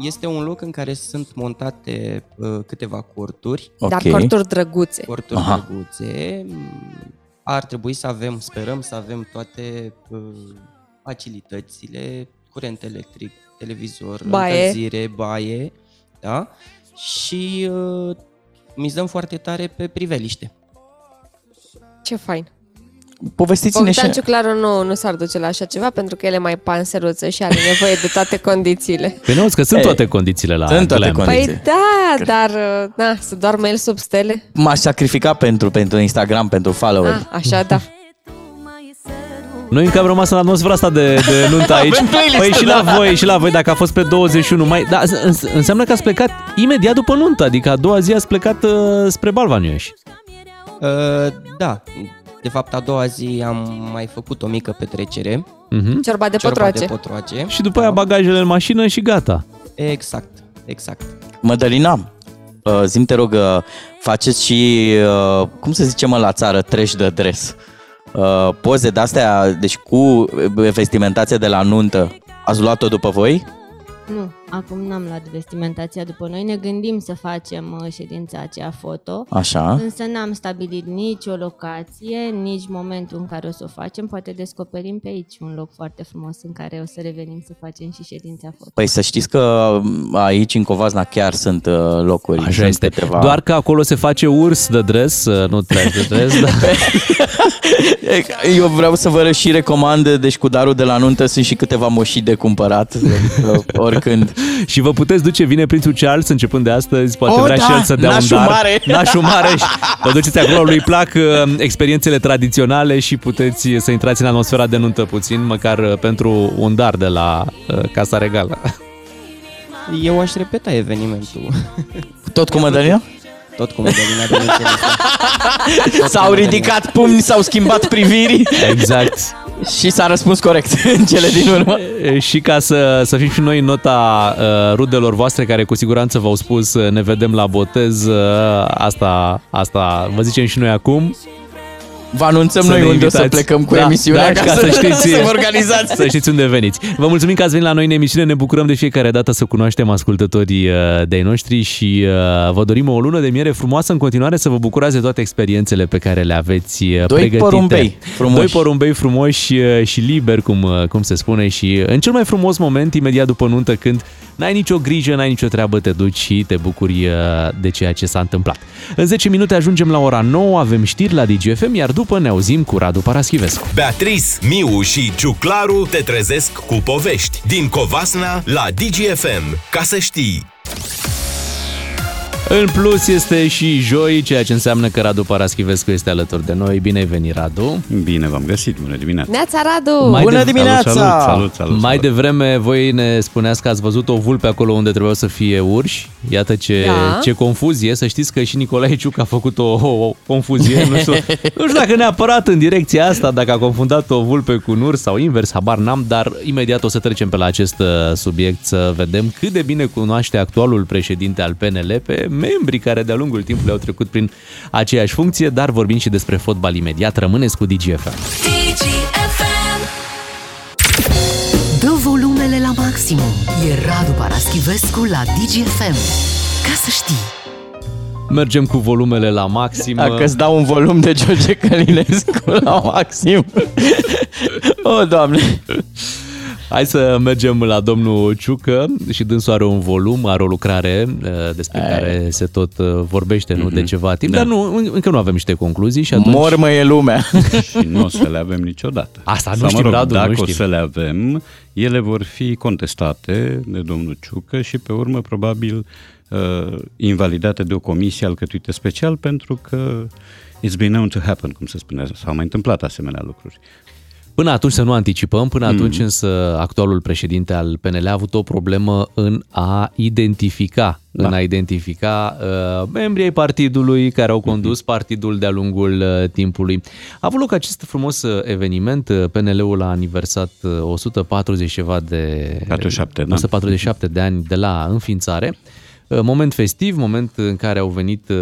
Este un loc în care sunt montate uh, câteva corturi. Dar corturi drăguțe. Corturi Aha. drăguțe. Mm, Ar trebui să avem, sperăm să avem toate uh, facilitățile, curent electric, televizor, Baie. încălzire, baie, da? Și uh, mizăm foarte tare pe priveliște. Ce fain. Povestiți-ne și... Bogdan Ciuclaru nu, nu s-ar duce la așa ceva pentru că el e mai panseruță și are nevoie de toate condițiile. Păi nu, că sunt Ei, toate condițiile la sunt toate glam. condiții. Păi da, dar uh, na, să doarmă el sub stele. M-aș sacrifica pentru, pentru Instagram, pentru follower. Ah, așa da. Noi încă am rămas în atmosfera asta de, de nuntă <laughs> aici. Avem playlist, Păi și la da. voi, și la voi, dacă a fost pe 21 mai. Da, îns- înseamnă că ați plecat imediat după nuntă, adică a doua zi ați plecat uh, spre Balvanuieș. Uh, da, de fapt a doua zi am mai făcut o mică petrecere. Mhm. Ciorba de Ciorba potroace. de potroace. Și după aia bagajele în mașină și gata. Exact, exact. Mădălina, uh, zim te rog, uh, faceți și, uh, cum să zicem mă, la țară, trash de dres. Uh, Poze de-astea, deci cu uh, vestimentație de la nuntă, ați luat-o după voi? Nu, acum n-am luat vestimentația după noi. Ne gândim să facem uh, ședința aceea foto. Așa. Însă n-am stabilit nici o locație, nici momentul în care o să o facem. Poate descoperim pe aici un loc foarte frumos în care o să revenim să facem și ședința foto. Păi să știți că um, aici, în Covasna, chiar sunt uh, locuri. Așa sunt este. Câteva... Doar că acolo se face urs de dres, uh, nu trash de dres, <laughs> dar... Eu vreau să vă și recomand, deci cu darul de la nuntă sunt și câteva moșii de cumpărat, adică oricând. <laughs> și vă puteți duce, vine Prințul Charles începând de astăzi, poate Oh, vrea da, și el să dea un nașul dar. mare. <laughs> Nașul mare. și Vă duceți acolo, lui plac uh, experiențele tradiționale și puteți să intrați în atmosfera de nuntă puțin, măcar uh, pentru un dar de la uh, Casa Regală. <laughs> Eu aș repeta evenimentul. Tot cu Mădălina? Tot cu Mădălina, bineînțeles. S-au ridicat pumni, s-au schimbat priviri Exact. Și s-a răspuns corect <laughs> în cele din urmă. E, Și ca să, să fim și noi în nota uh, rudelor voastre care cu siguranță v-au spus uh, ne vedem la botez, uh, asta, asta vă zicem și noi acum. Vă anunțăm Să noi ne unde o să invitați. plecăm cu Da, emisiunea da, ca, ca să, să știți- să vă organizați. Să știți unde veniți. Vă mulțumim că ați venit la noi în emisiune, ne bucurăm de fiecare dată să cunoaștem ascultătorii uh, de-ai noștri și uh, vă dorim o lună de miere frumoasă în continuare să vă bucurați de toate experiențele pe care le aveți uh, Doi pregătite. porumbei frumoși. Doi porumbei frumoși uh, și liberi, cum, uh, cum se spune și în cel mai frumos moment, imediat după nuntă, când n-ai nicio grijă, n-ai nicio treabă, te duci și te bucuri uh, de ceea ce s-a întâmplat. În 10 minute ajungem la ora 9, avem știri la DGFM, iar după ne auzim cu Radu Paraschivescu. Beatrice, Miu și Ciuclaru te trezesc cu povești din Covasna la DGFM. Ca să știi! În plus este și joi, ceea ce înseamnă că Radu Paraschivescu este alături de noi. Bine ai venit, Radu! Bine v-am găsit, bună dimineața! Neața Radu! Mai Bună de- dimineața! Salut, salut, salut, Mai salut. devreme voi ne spuneați că ați văzut o vulpe acolo unde trebuiau să fie urși. Iată ce, Da. ce confuzie. Să știți că și Nicolae Ciuc a făcut o, o, o confuzie. Nu știu, <laughs> nu știu dacă neapărat în direcția asta, dacă a confundat o vulpe cu un urs sau invers, habar n-am, dar imediat o să trecem pe la acest uh, subiect să vedem cât de bine cunoaște actualul președinte al PNL pe membrii care de-a lungul timpului au trecut prin aceeași funcție, dar vorbim și despre fotbal imediat. Rămâneți cu DGFM. Dă volumele la maximum. E Radu Paraschivescu la DGFM. Ca să știi. Mergem cu volumele la maxim. Dacă îți dau un volum de George Călinescu la maxim. <laughs> O, Doamne! Hai să mergem la domnul Ciucă și dânsul are un volum, are o lucrare uh, despre Ai. care se tot uh, vorbește nu de ceva timp, Da. dar nu, încă nu avem niște concluzii și atunci... Mormă e lumea. <laughs> și nu o să le avem niciodată. Asta nu Sau, știm, mă rog, Radu, nu dacă o știm. să le avem, ele vor fi contestate de domnul Ciucă și pe urmă probabil uh, invalidate de o comisie alcătuită special pentru că it's been known to happen, cum se spune, s-au mai întâmplat asemenea lucruri. Până atunci să nu anticipăm, până Mm. atunci însă actualul președinte al PNL a avut o problemă în a identifica, Da. în a identifica uh, membrii ai partidului care au condus Mhm. partidul de-a lungul uh, timpului. A avut loc acest frumos uh, eveniment, uh, PNL-ul a aniversat uh, 140 ceva de 47, da. 147 de ani de la înființare. Uh, Moment festiv, moment în care au venit uh,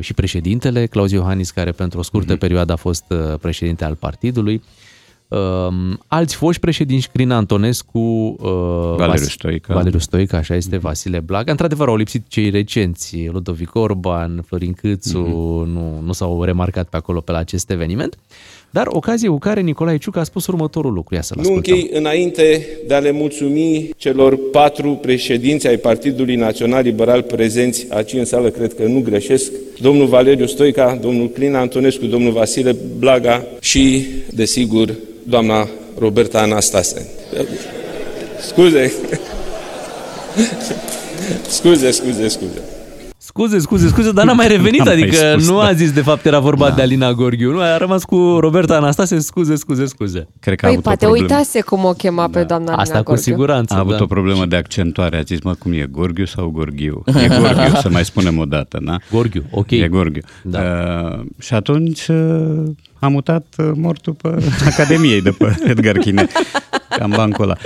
și președintele, Claus Iohannis, care pentru o scurtă Mhm. perioadă a fost uh, președinte al partidului. Um, alți foști președinți, Crin Antonescu, uh, Valeriu Vas- Stoica. Valeriu Stoica, așa este, Vasile Blaga. Într-adevăr, au lipsit cei recenți, Ludovic Orban, Florin Câțu, nu, nu s-au remarcat pe acolo pe la acest eveniment. Dar ocazie cu care Nicolae Ciuc a spus următorul lucru. Ia să-l Nu ascultăm. închei înainte de a le mulțumi celor patru președinți ai Partidului Național Liberal prezenți aici în sală, cred că nu greșesc, domnul Valeriu Stoica, domnul Clin Antonescu, domnul Vasile Blaga și, desigur, doamna Roberta Anastase. Scuze. <laughs> Scuze, scuze, scuze. Scuze, scuze, scuze, dar n-a mai revenit, N-am mai adică spus, nu da. a zis de fapt era vorba de Alina Gorghiu, nu, a rămas cu Roberta Anastase, scuze, scuze, scuze. Cred că a Păi avut poate o problemă. uitase cum o chema pe doamna Alina Asta cu Gorghiu. siguranță, A avut da. o problemă de accentuare, a zis, mă, cum e, Gorghiu sau Gorghiu? <laughs> E Gorghiu, să mai spunem o dată, da? Gorghiu, ok. E Gorghiu. Da. Uh, și atunci uh, a mutat uh, mortul pe <laughs> Academiei de pe Edgar Chine, cam bancul ăla.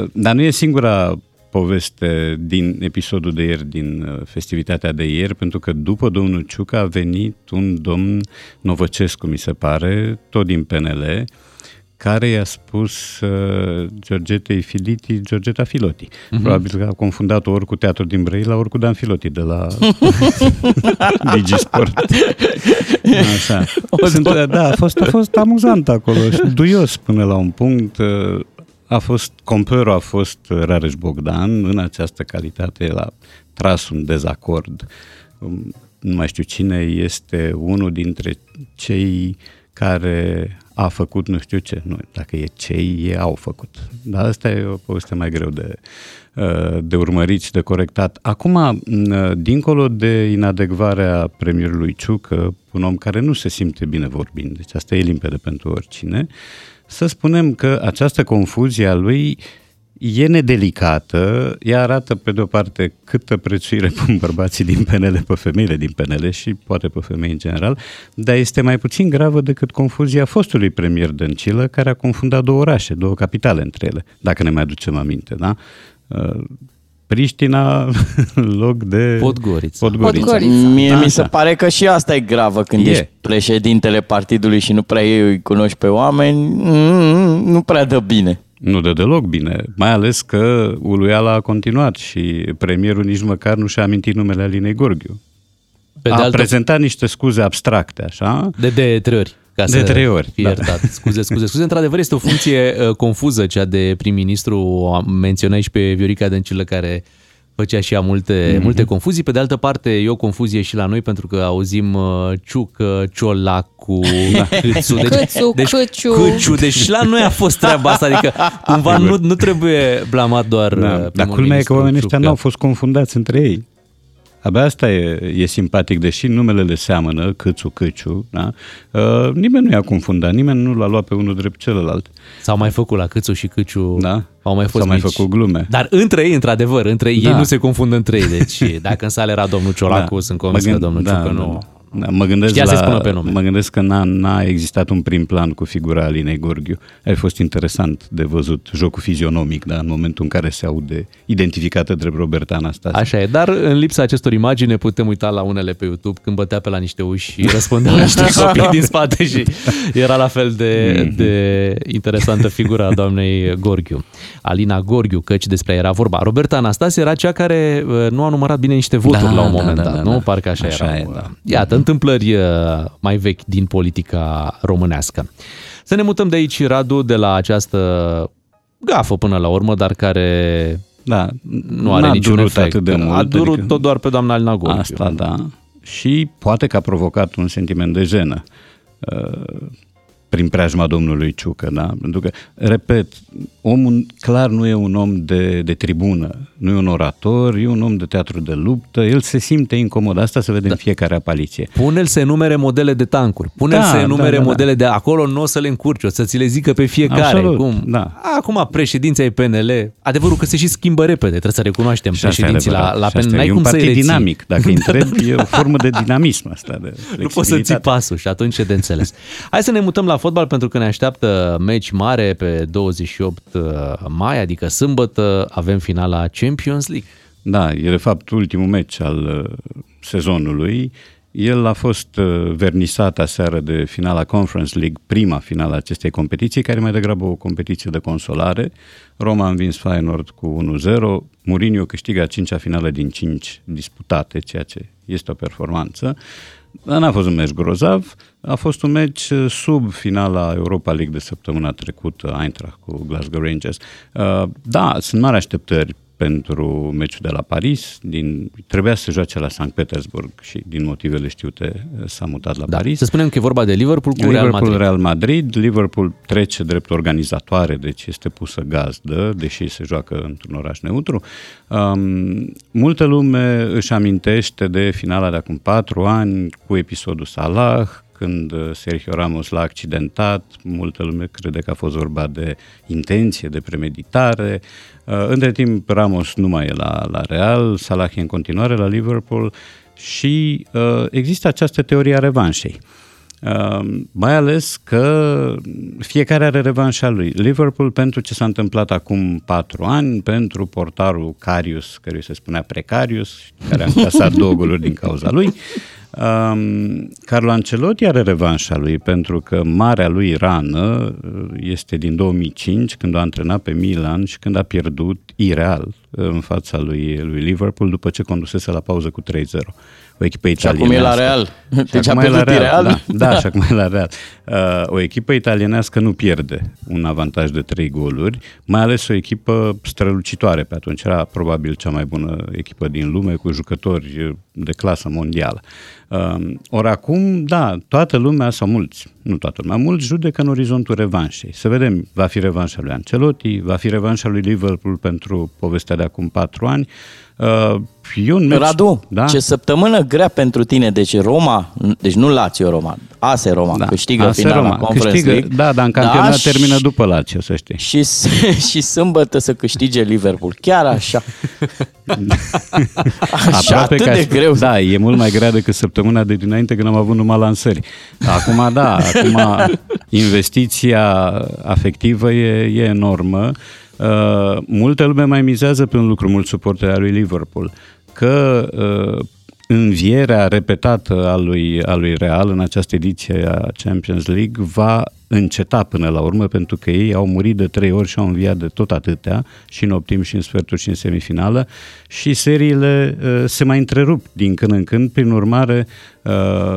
Uh, dar nu e singura poveste din episodul de ieri, din uh, festivitatea de ieri, pentru că după domnul Ciucă a venit un domn Novăcescu, mi se pare, tot din PNL, care i-a spus uh, Georgetei Filiti, Georgeta Filoti. Mhm. Uh-huh. Probabil că a confundat-o ori cu teatrul din Brăila, ori cu Dan Filoti de la <laughs> Digisport. Așa. Sunt, da, a fost, a fost amuzant acolo și duios până la un punct. Uh, A fost, compărul a fost Rareș Bogdan, în această calitate el a tras un dezacord. Um, Nu mai știu cine este unul dintre cei care a făcut nu știu ce. Nu, dacă e cei, e au făcut. Dar asta e o poveste mai greu de, uh, de urmărit și de corectat. Acum, uh, dincolo de inadecvarea premierului Ciucă, un om care nu se simte bine vorbind, deci asta e limpede pentru oricine, să spunem că această confuzie a lui e nedelicată, ea arată pe de-o parte câtă prețuire <laughs> pun bărbații din PNL pe femeile din PNL și poate pe femei în general, dar este mai puțin gravă decât confuzia fostului premier Dăncilă, care a confundat două orașe, două capitale între ele, dacă ne mai aducem aminte, da? Uh, Priștina, <laughs> loc de... Podgorița. Podgorița. Podgorița. Mie mi se Așa. pare că și asta e gravă când E. ești președintele partidului și nu prea îi cunoști pe oameni, mm, nu prea dă bine. Nu dă deloc bine, mai ales că uluiala a continuat și premierul nici măcar nu și-a amintit numele Alinei Gorghiu. Pe a de altă- prezentat niște scuze abstracte, așa. De, de trei ori. Ca De să trei ori, Fie da. iertat. Scuze, scuze, scuze. Într-adevăr, este o funcție uh, confuză, cea de prim-ministru. O am- menționai și pe Viorica Dăncilă, care făcea și ea multe, Mhm. mm-hmm. multe confuzii. Pe de altă parte, e o confuzie și la noi, pentru că auzim uh, Ciucă, Ciolacu, Da. <laughs> Câțu. Deci, Câțu, deci, Câciu. Câciu. Deci și la noi a fost treaba asta. Adică, cumva, nu, nu trebuie blamat doar Da, uh, dar primul culmea e că ministru oamenii ăștia Ciucă. n-au fost confundați între ei. Abia asta e, e simpatic, deși numele le seamănă, Câțu, Câciu, da? Uh, nimeni nu i-a confundat, nimeni nu l-a luat pe unul drept celălalt. S-au mai făcut la Câțu și Câciu. Da? Au mai fost S-au mai mici. făcut glume. Dar între ei, într-adevăr, între ei, Da. ei nu se confundă între ei. Deci <laughs> dacă în sală era domnul Ciolacu, sunt convins Mă că gând- domnul da, Ciucă da, nu... Da, mă gândesc Știa la, să-i spună pe nume. Mă gândesc că n-a, n-a existat un prim plan cu figura Alinei Gorghiu. A fost interesant de văzut jocul fizionomic, da, în momentul în care se aude identificată drept Roberta Anastasie. Așa e, dar în lipsa acestor imagini ne putem uita la unele pe YouTube când bătea pe la niște uși și răspundea la niște <laughs> copii din spate și era la fel de, de interesantă figura a doamnei Gorghiu. Alina Gorghiu, căci despre ea era vorba. Roberta Anastasie era cea care uh, nu a numărat bine niște voturi Da, la un da, moment da, dat, da, nu? da. Parcă așa, Așa era. e, da. Iată, întâmplări uh, mai vechi din politica românească. Să ne mutăm de aici, Radu, de la această gafă până la urmă, dar care da, nu are n-a niciun durut efect. atât de mult, A durut adică- tot doar pe doamna Alina Gorghiu. Asta, da. Și poate că a provocat un sentiment de jenă uh, prin preajma domnului Ciucă, da? Pentru că, repet, omul clar nu e un om de, de tribună, nu e un orator, e un om de teatru de luptă, el se simte incomod, asta se vede da. în fiecare apariție. Pune-l să enumere modele de tancuri, pune-l Da, să da, enumere da, da. modele de acolo, nu o să le încurci, o să ți le zică pe fiecare. Absolut, cum. da. Acum președinții ai PNL, adevărul că se și schimbă repede, trebuie să recunoaștem Și asta e președinții la, adevărat, la și asta PNL. N-ai e cum un să-i partid reții. dinamic, dacă <laughs> îi întrebi, e o formă de dinamism asta, de Nu poți să ții pasul și atunci e de înțeles. Hai să ne mutăm la fotbal pentru că ne așteaptă meci mare pe 28 mai, adică sâmbătă avem finala Champions League. Da, e de fapt ultimul meci al uh, sezonului. El a fost uh, vernisat aseară de finala Conference League, prima finală a acestei competiții, care e mai degrabă o competiție de consolare. Roma a învins Feyenoord cu 1-0, Mourinho câștigă a cincea finală din cinci disputate, ceea ce este o performanță. Dar n-a fost un meci grozav, a fost un meci uh, sub finala Europa League de săptămâna trecută, Eintracht cu Glasgow Rangers. Uh, Da, sunt mari așteptări pentru meciul de la Paris. Din, trebuia să joace la Sankt Petersburg și din motivele știute uh, s-a mutat la Da. Paris. Să spunem că e vorba de Liverpool cu Real Liverpool, Madrid. Real Madrid. Liverpool trece drept organizatoare, deci este pusă gazdă, deși se joacă într-un oraș neutru. Um, multă lume își amintește de finala de acum patru ani cu episodul Salah, când uh, Sergio Ramos l-a accidentat, multă lume crede că a fost vorba de intenție, de premeditare. Uh, Între timp, Ramos nu mai e la, la Real, Salah e în continuare la Liverpool și uh, există această teorie a revanșei. Uh, mai ales că fiecare are revanșa lui. Liverpool pentru ce s-a întâmplat acum patru ani, pentru portarul Carius, care se spunea Precarius, care a încasat două goluri din cauza lui. <laughs> Um, Carlo Ancelotti are revanșa lui pentru că marea lui rană uh, este din 2005 când a antrenat pe Milan și când a pierdut ireal în fața lui, lui Liverpool după ce condusese la pauză cu 3-0. O echipă Și acum italienească. e la Real. Și Deci a acum e la pierdut Real. Da, da, și acum e la Real. Uh, o echipă italienească nu pierde un avantaj de 3 goluri, mai ales o echipă strălucitoare pe atunci. Era probabil cea mai bună echipă din lume, cu jucători de clasă mondială. Uh, ori acum, da, toată lumea, sau mulți, nu toată lumea, mulți judecă în orizontul revanșei. Să vedem, va fi revanșa lui Ancelotti, va fi revanșa lui Liverpool pentru povestea de acum patru ani. Uh, e un meci, Radu, da? ce săptămână grea pentru tine. Deci Roma, deci nu Lazio Roma, ASE Roma, da. câștigă AS finala Roma, Conference câștigă, League. da, dar în campionat și- termină după Lazio, să știi. Și, s- <laughs> și sâmbătă să câștige Liverpool. Chiar așa. <laughs> așa atât că de aș- greu. Da, e mult mai grea decât săptămâna de dinainte când am avut numai lansări. Acum, da, acum <laughs> investiția afectivă e, e enormă. Uh, multă lume mai mizează pe un lucru, mulți suporteri al lui Liverpool, că uh, învierea repetată a lui, a lui Real în această ediție a Champions League va înceta până la urmă pentru că ei au murit de trei ori și au înviat de tot atâtea și în optim și în sferturi și în semifinală și seriile uh, se mai întrerup din când în când, prin urmare uh,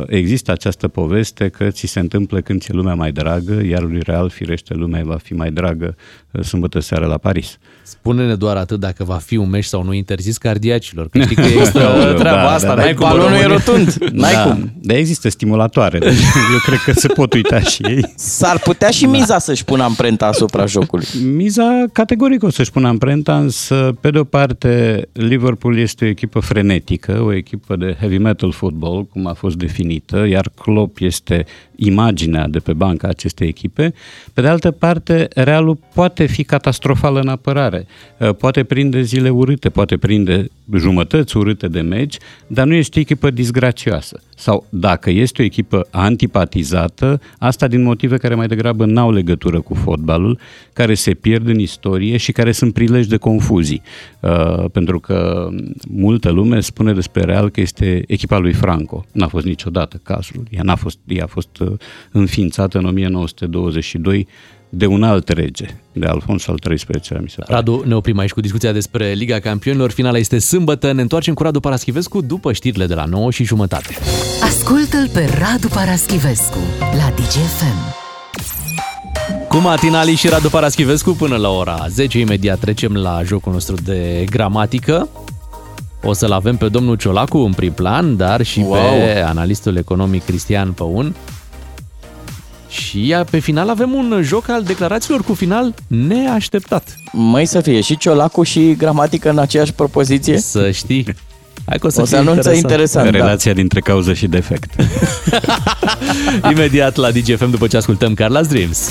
există această poveste că ți se întâmplă când ți-e lumea mai dragă, iar lui Real firește lumea va fi mai dragă uh, sâmbătă seara la Paris. Spune-ne doar atât dacă va fi un meci sau nu interzis cardiacilor. Că știi că <laughs> există treaba Da, asta. da, n-ai da. cum în Balonul e România. rotund. <laughs> N-ai da, cum. Dar există stimulatoare, deci <laughs> eu cred că se pot uita și ei. S-ar putea și miza să-și pună amprenta asupra jocului. Miza categoric o să-și pună amprenta, însă, pe de o parte, Liverpool este o echipă frenetică, o echipă de heavy metal football, cum a fost definită, iar Klopp este imaginea de pe banca acestei echipe. Pe de altă parte, Realul poate fi catastrofal în apărare, Uh, poate prinde zile urâte, poate prinde jumătăți urâte de meci, dar nu este o echipă disgracioasă. Sau dacă este o echipă antipatizată, asta din motive care mai degrabă n-au legătură cu fotbalul, care se pierd în istorie și care sunt prilej de confuzii. Uh, pentru că multă lume spune despre Real că este echipa lui Franco. N-a fost niciodată cazul. Ea, n-a fost, ea a fost uh, înființată în 1922 de un alt rege, de Alfonso al XIII-lea, mi se pare. Radu, ne oprim aici cu discuția despre Liga Campionilor. Finala este sâmbătă. Ne întoarcem cu Radu Paraschivescu după știrile de la 9 și jumătate. Ascultă-l pe Radu Paraschivescu la DGFM. Cu Matinali și Radu Paraschivescu până la ora 10. Imediat trecem la jocul nostru de gramatică. O să-l avem pe domnul Ciolacu în prim plan, dar și Wow. pe analistul economic Cristian Păun. Și ia- pe final avem un joc al declarațiilor cu final neașteptat. Măi să fie și Ciolacu și gramatică în aceeași propoziție? Să știi. Hai că o să, O să fie anunță interesant, da. Relația dintre cauză și defect. <laughs> Imediat la DGFM după ce ascultăm Carla's Dreams.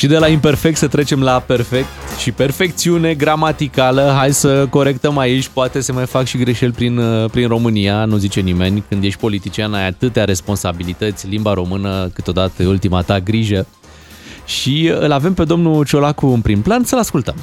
Și de la imperfect să trecem la perfect și perfecțiune gramaticală. Hai să corectăm aici, poate se mai fac și greșeli prin, uh, prin România, nu zice nimeni. Când ești politician ai atâtea responsabilități, limba română câteodată e ultima ta grijă. Și îl avem pe domnul Ciolacu în prim plan, să-l ascultăm.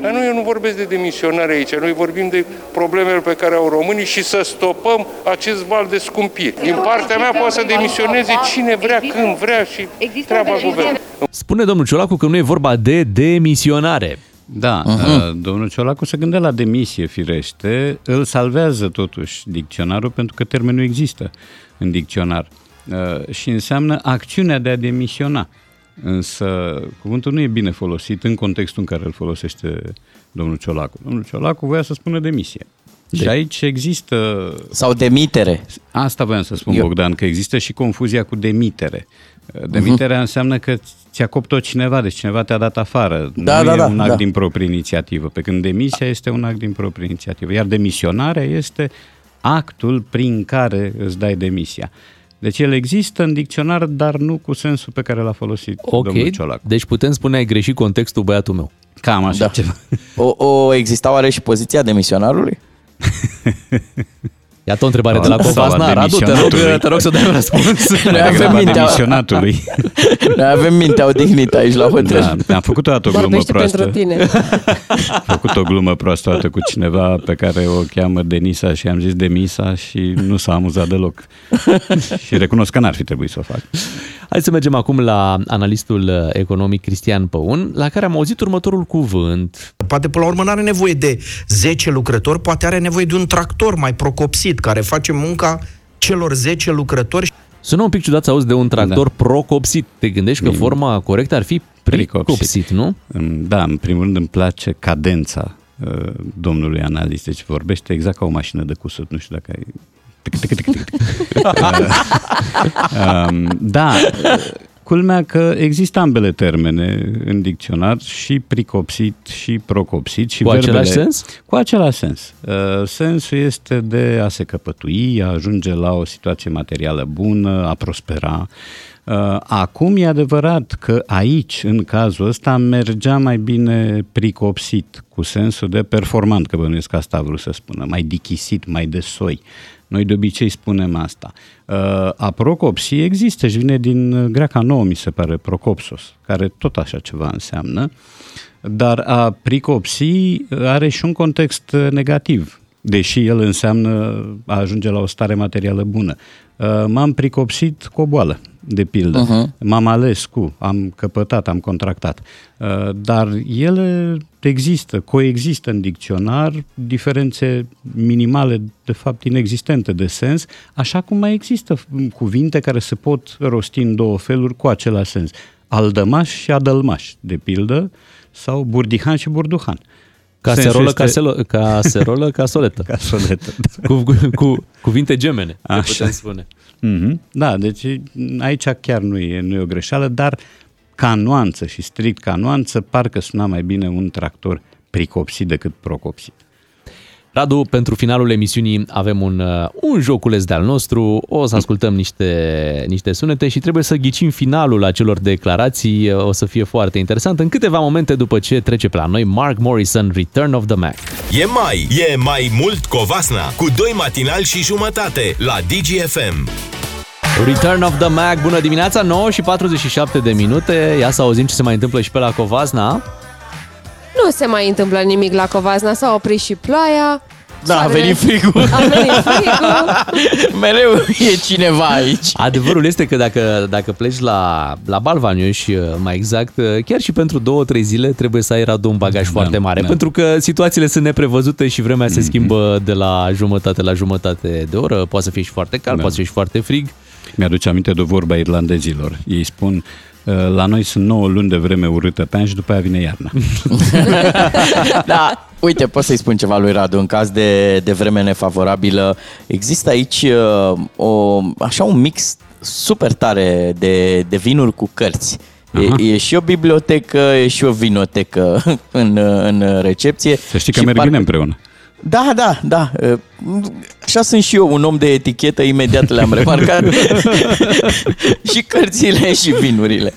Dar nu, eu nu vorbesc de demisionare aici, noi vorbim de problemele pe care au românii și să stopăm acest val de scumpiri. Din partea mea poate să demisioneze cine vrea, când vrea și treaba guvernului. Spune domnul Ciolacu că nu e vorba de demisionare. Da, uh-huh. domnul Ciolacu se gândea la demisie, firește, îl salvează totuși dicționarul pentru că termenul există în dicționar uh, și înseamnă acțiunea de a demisiona. Însă cuvântul nu e bine folosit în contextul în care îl folosește domnul Ciolacu. Domnul Ciolacu voia să spună demisie. De- și aici există... Sau demitere. Asta voiam să spun, Eu- Bogdan, că există și confuzia cu demitere. Demiterea Mhm. înseamnă că ți-a copt-o cineva, deci cineva te-a dat afară. Da, nu da, e da, un act da. din proprie inițiativă, pe când demisia este un act din proprie inițiativă. Iar demisionarea este actul prin care îți dai demisia. Deci el există în dicționar, dar nu cu sensul pe care l-a folosit Ok, domnul Ciolacu. deci putem spune ai greșit contextul băiatul meu. Cam așa Da. ceva. O, o exista oare și poziția demisionarului? <laughs> Iată o întrebare Sau- de la sau a Covasna. Radu, te rog, demisionatului. te rog să dai <laughs> un răspuns. Noi Mai avem degrabă mintea, demisionatului. <laughs> noi avem mintea odihnită aici la hotel. Da, am făcut o dată o glumă Vorbește proastă. pentru tine. Am făcut o glumă proastă odată cu cineva pe care o cheamă Denisa și am zis Demisa și nu s-a amuzat deloc. <laughs> și recunosc că n-ar fi trebuit să o fac. Hai să mergem acum la analistul uh, economic Cristian Păun, la care am auzit următorul cuvânt. Poate până la urmă nu are nevoie de 10 lucrători, poate are nevoie de un tractor mai procopsit care face munca celor 10 lucrători. Sună un pic ciudat să auzi de un tractor da. procopsit. Te gândești că forma corectă ar fi pricopsit, nu? Da, în primul rând îmi place cadența uh, domnului analist. Deci vorbește exact ca o mașină de cusut. Nu știu dacă ai... <laughs> Tic, tic, tic, tic, tic. <laughs> Um, da, culmea că există ambele termene în dicționar, și pricopsit și procopsit. Și Cu același sens? Cu același sens. Uh, Sensul este de a se căpătui, a ajunge la o situație materială bună, a prospera. Uh, Acum e adevărat că aici, în cazul ăsta, mergea mai bine pricopsit, cu sensul de performant, că bănuiesc că asta a vrut să spună, mai dichisit, mai de soi. Noi de obicei spunem asta. Uh, A procopsi există și vine din uh, greaca nouă, mi se pare, procopsos, care tot așa ceva înseamnă, dar a pricopsi are și un context uh, negativ, deși el înseamnă a ajunge la o stare materială bună. Uh, M-am pricopsit cu o boală, de pildă. Mhm. M-am ales cu, am căpătat, am contractat. Uh, Dar ele există, coexistă în dicționar, diferențe minimale, de fapt inexistente de sens, așa cum mai există cuvinte care se pot rosti în două feluri cu același sens. Aldămaș și adălmaș, de pildă, sau burdihan și burduhan. Caserolă, Sensul caselo, caserolă, <laughs> casoletă. Casoletă. cu, cu, cu cuvinte gemene, le Așa. putem spune. Mhm. Da, deci aici chiar nu e, nu e o greșeală, dar ca nuanță și strict ca nuanță, parcă suna mai bine un tractor pricopsit decât procopsit. Radu, pentru finalul emisiunii avem un, uh, un joculeț de-al nostru, o să ascultăm niște, niște sunete și trebuie să ghicim finalul acelor declarații, o să fie foarte interesant în câteva momente după ce trece pe la noi Mark Morrison, Return of the Mac. E mai, e mai mult Covasna cu doi matinali și jumătate la DGFM. Return of the Mac, bună dimineața, 9 și 47 de minute, ia să auzim ce se mai întâmplă și pe la Covasna. Nu se mai întâmplă nimic la Covazna, s-a oprit și ploaia. Da, a Soarele- venit frigul. A venit frigul. <laughs> Mereu e cineva aici. Adevărul este că dacă, dacă pleci la, la Balvanioș, mai exact, chiar și pentru două, trei zile trebuie să ai Radu un bagaj da, foarte mare, da. pentru că situațiile sunt neprevăzute și vremea se schimbă de la jumătate la jumătate de oră, poate să fie și foarte cald, Da. poate să fie și foarte frig. Mi-aduce aminte de vorba irlandezilor. Ei spun, "Uh, la noi sunt 9 luni de vreme urâtă pe an și după aia vine iarna. <laughs> Da, uite, pot să-i spun ceva lui Radu. În caz de, de vreme nefavorabilă, există aici uh, o, așa un mix super tare de, de vinuri cu cărți. E, e și o bibliotecă, e și o vinotecă <laughs> în, în recepție. Să știi că Și merg parcă- bine împreună. Da, da, da. Așa sunt și eu, un om de etichetă, imediat le-am remarcat. <laughs> și cărțile și vinurile.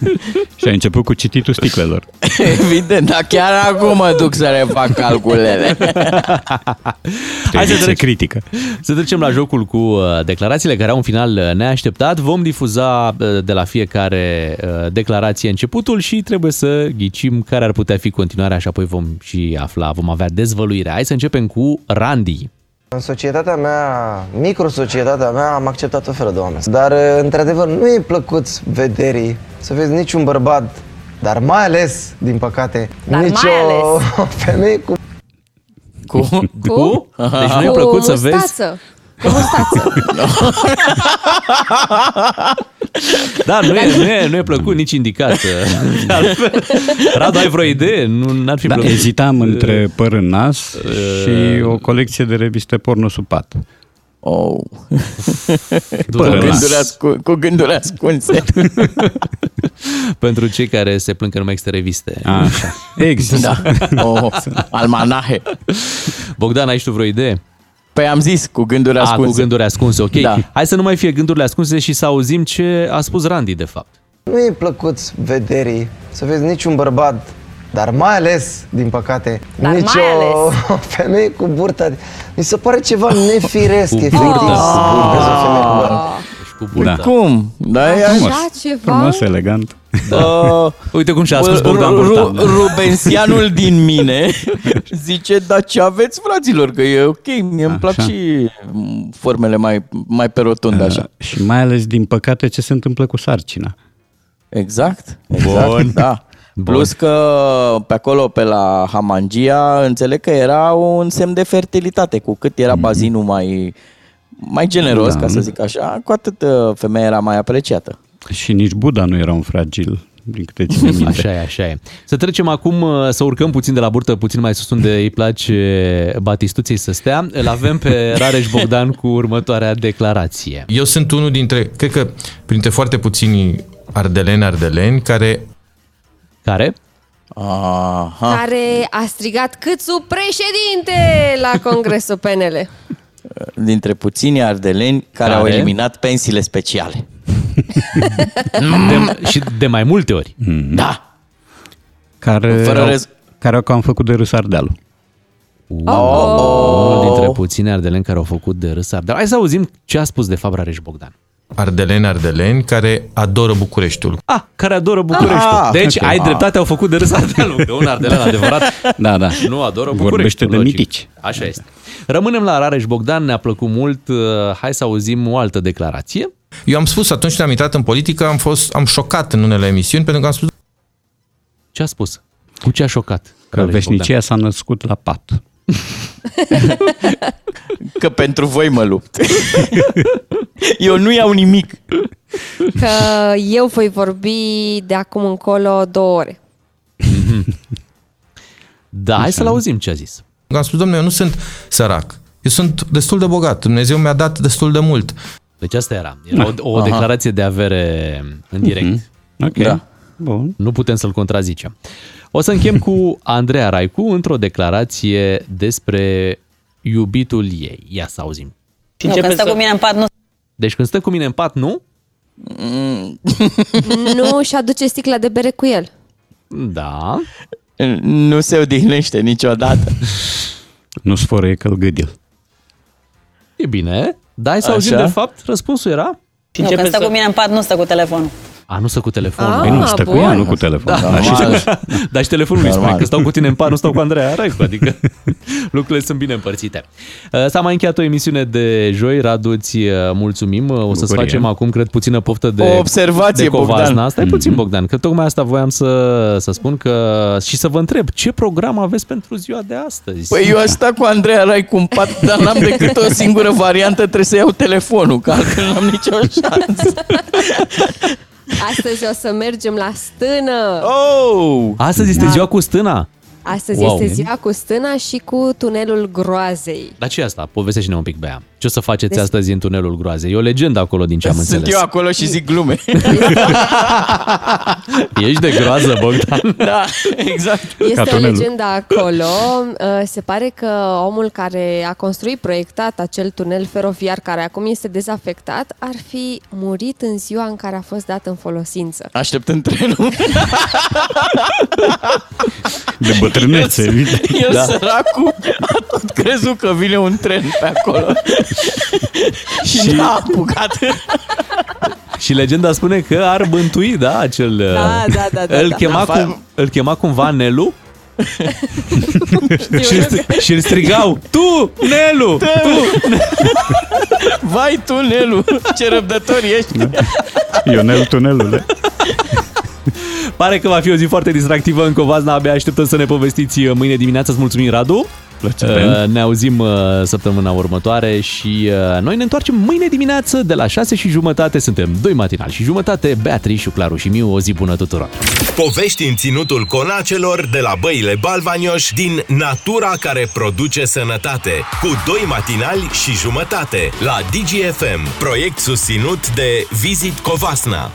Și ai început cu cititul sticlelor. Evident, dar chiar acum mă duc să refac calculele. <laughs> Hai să, se trec, critică. să trecem la jocul cu uh, declarațiile care au un final uh, neașteptat. Vom difuza uh, de la fiecare uh, declarație începutul și trebuie să ghicim care ar putea fi continuarea și apoi vom și afla, vom avea dezvăluirea. Hai să începem cu Randy. În societatea mea, microsocietatea mea, am acceptat o felul de oameni. Dar, într-adevăr, nu e plăcut vederii să vezi niciun bărbat, dar mai ales, din păcate, Dar nici mai o ales. <laughs> femeie cu... Cu? Cu? Deci nu e Cu plăcut să vezi... mustață. Cu mustață. <laughs> Da, nu e, nu e, nu e plăcut nici indicat. De <laughs> altfel, Radu, ai vreo idee? Nu n-ar fi Da, plăcut. ezitam între păr în nas și o colecție de reviste porno sub pat. Oh. <laughs> Cu Păr în gânduri, nas. ascu- cu gânduri ascunse. Pentru cei care se plâng că nu mai există reviste. Așa. Există. Da. Oh, almanahe. Bogdan, ai și tu vreo idee? Păi am zis, cu gânduri A, ascunse. cu gânduri ascunse, ok. Da. Hai să nu mai fie gândurile ascunse și să auzim ce a spus Randy, de fapt. Nu e plăcut vederii să vezi niciun bărbat, dar mai ales, din păcate, Dar nici mai o <laughs> femeie cu burtă. Mi se pare ceva nefiresc, Cu efectiv, burtă. să vezi o femeie cu burtă. Deci cu burta. Da. Cum? Da, e Așa ceva? Frumos, elegant. Uh, Uite cum și-a spus Bogdan Ru- Burtan. Ru- Rubensianul <laughs> din mine zice, dar ce aveți, fraților, că e ok, mie îmi plac Așa. și formele mai, mai pe rotundă, așa. Uh, Și mai ales, din păcate, ce se întâmplă cu sarcina. Exact, exact, Bun. da. Plus că pe acolo, pe la Hamangia, înțeleg că era un semn de fertilitate. Cu cât era bazinul mai, mai generos, Da. ca să zic așa, cu atât uh, femeia era mai apreciată. Și nici Buddha nu era un fragil, din câte ține minte. <laughs> Așa e, așa e. Să trecem acum, uh, să urcăm puțin de la burtă, puțin mai sus unde îi place Batistuței să stea. Îl avem pe <laughs> Rareș Bogdan cu următoarea declarație. Eu sunt unul dintre, cred că printre foarte puțini ardeleni, ardeleni, care... Care? Aha. Care a strigat Câțu președinte la congresul PNL. <laughs> Dintre puțini ardeleni care, au Care? eliminat pensiile speciale. <laughs> De, și de mai multe ori. Da. Care, Fără au, rez- care au cam făcut de râs Ardealul. Oh! Unul dintre puțini ardeleni care au făcut de râs Ardeal. Hai să auzim ce a spus de fapt Rareș Bogdan. Ardeleni, ardeleni, care adoră Bucureștiul. Ah, care adoră Bucureștiul. Ah, deci ok. ai dreptate, au făcut de râs Ardealul. Că un ardelen adevărat Da, da. nu adoră Vorbește Bucureștiul. de logic. mitici. Așa este. Rămânem la Rareș Bogdan, ne-a plăcut mult. Uh, Hai să auzim o altă declarație. Eu am spus atunci când am intrat în politică, am fost am șocat în unele emisiuni pentru că am spus Ce a spus? Cu ce a șocat? Că Rareș veșnicia s-a născut la pat. <laughs> Că pentru voi mă lupt. <laughs> <laughs> Eu nu iau nimic. Că eu voi vorbi de acum încolo două ore. <laughs> Da, hai să-l auzim ce a zis. Am spus, domnule, eu nu sunt sărac. Eu sunt destul de bogat. Dumnezeu mi-a dat destul de mult. Deci asta era. Era o, o Aha. declarație de avere în direct. Mhm. Ok. Da. Bun. Nu putem să-l contrazicem. O să închem cu Andreea Raicu într-o declarație despre iubitul ei. Ia să auzim. Nu, când stă cu mine în pat, nu Deci când stă cu mine în pat, nu? <laughs> Nu și aduce sticla de bere cu el. Da. Nu se odihnește niciodată. <laughs> Nu sfărăie călgâdil. E bine. Da, hai să auzim Așa? de fapt. Răspunsul era? nu, când stă cu mine în pat, nu stă cu telefonul. A, nu stă cu telefonul. Ah, Păi nu, stă cu ea, nu cu telefon. Da, Așa și, se- <laughs> dar și telefonul îi spune Normal. că stau cu tine în pat, nu stau cu Andreea Raicu, <laughs> adică <laughs> lucrurile sunt bine împărțite. Uh, S-a mai încheiat o emisiune de joi, Radu, îți uh, mulțumim. Uh, O să-ți Bucurie. facem acum, cred, puțină poftă de O observație, de Covasna. Bogdan. Stai puțin, Bogdan, că tocmai asta voiam să, să spun că și să vă întreb, ce program aveți pentru ziua de astăzi? Păi eu aș sta cu Andreea Rai cu un pat, dar n-am decât o singură variantă, trebuie să iau telefonul, că altfel n-am nicio șansă. Astăzi o să mergem la stână. Oh! Astăzi este Da. ziua cu stâna. Astăzi Wow. este ziua cu stâna și cu tunelul groazei. Dar ce e asta? Povestește-ne un pic, Bea. Ce o să faceți Des- astăzi în tunelul groazei? E o legendă acolo din ce am Sunt înțeles. eu acolo și zic glume. <laughs> Ești de groază, Bogdan. <laughs> da, exact. Este o legendă acolo. Uh, Se pare că omul care a construit, proiectat acel tunel feroviar, care acum este dezafectat, ar fi murit în ziua în care a fost dat în folosință. Așteptând trenul. <laughs> De bătrânețe, evident. Eu Da. săracul a tot crezut că vine un tren pe acolo. <laughs> și n-a apucat. <laughs> Și legenda spune că ar bântui, da, acel... Da, da, da, da, îl, da. chema Da, cum, îl chema cumva Nelu <laughs> și, îl stri- și îl strigau Tu, Nelu! Tu! Vai tunelul, ce răbdător ești. Ionel Tunelule. Pare că va fi o zi foarte distractivă în Covazna, abia așteptăm să ne povestiți mâine dimineață. Îți mulțumim, Radu! Plăcere. Uh, Ne auzim uh, săptămâna următoare și uh, noi ne întoarcem mâine dimineață de la 6 și jumătate. Suntem doi matinali și jumătate, Beatrice, Claru și Miu. O zi bună tuturor! Povești în ținutul conacelor de la băile Balvanioș din natura care produce sănătate. Cu doi matinali și jumătate la DGFM. Proiect susținut de Visit Covasna.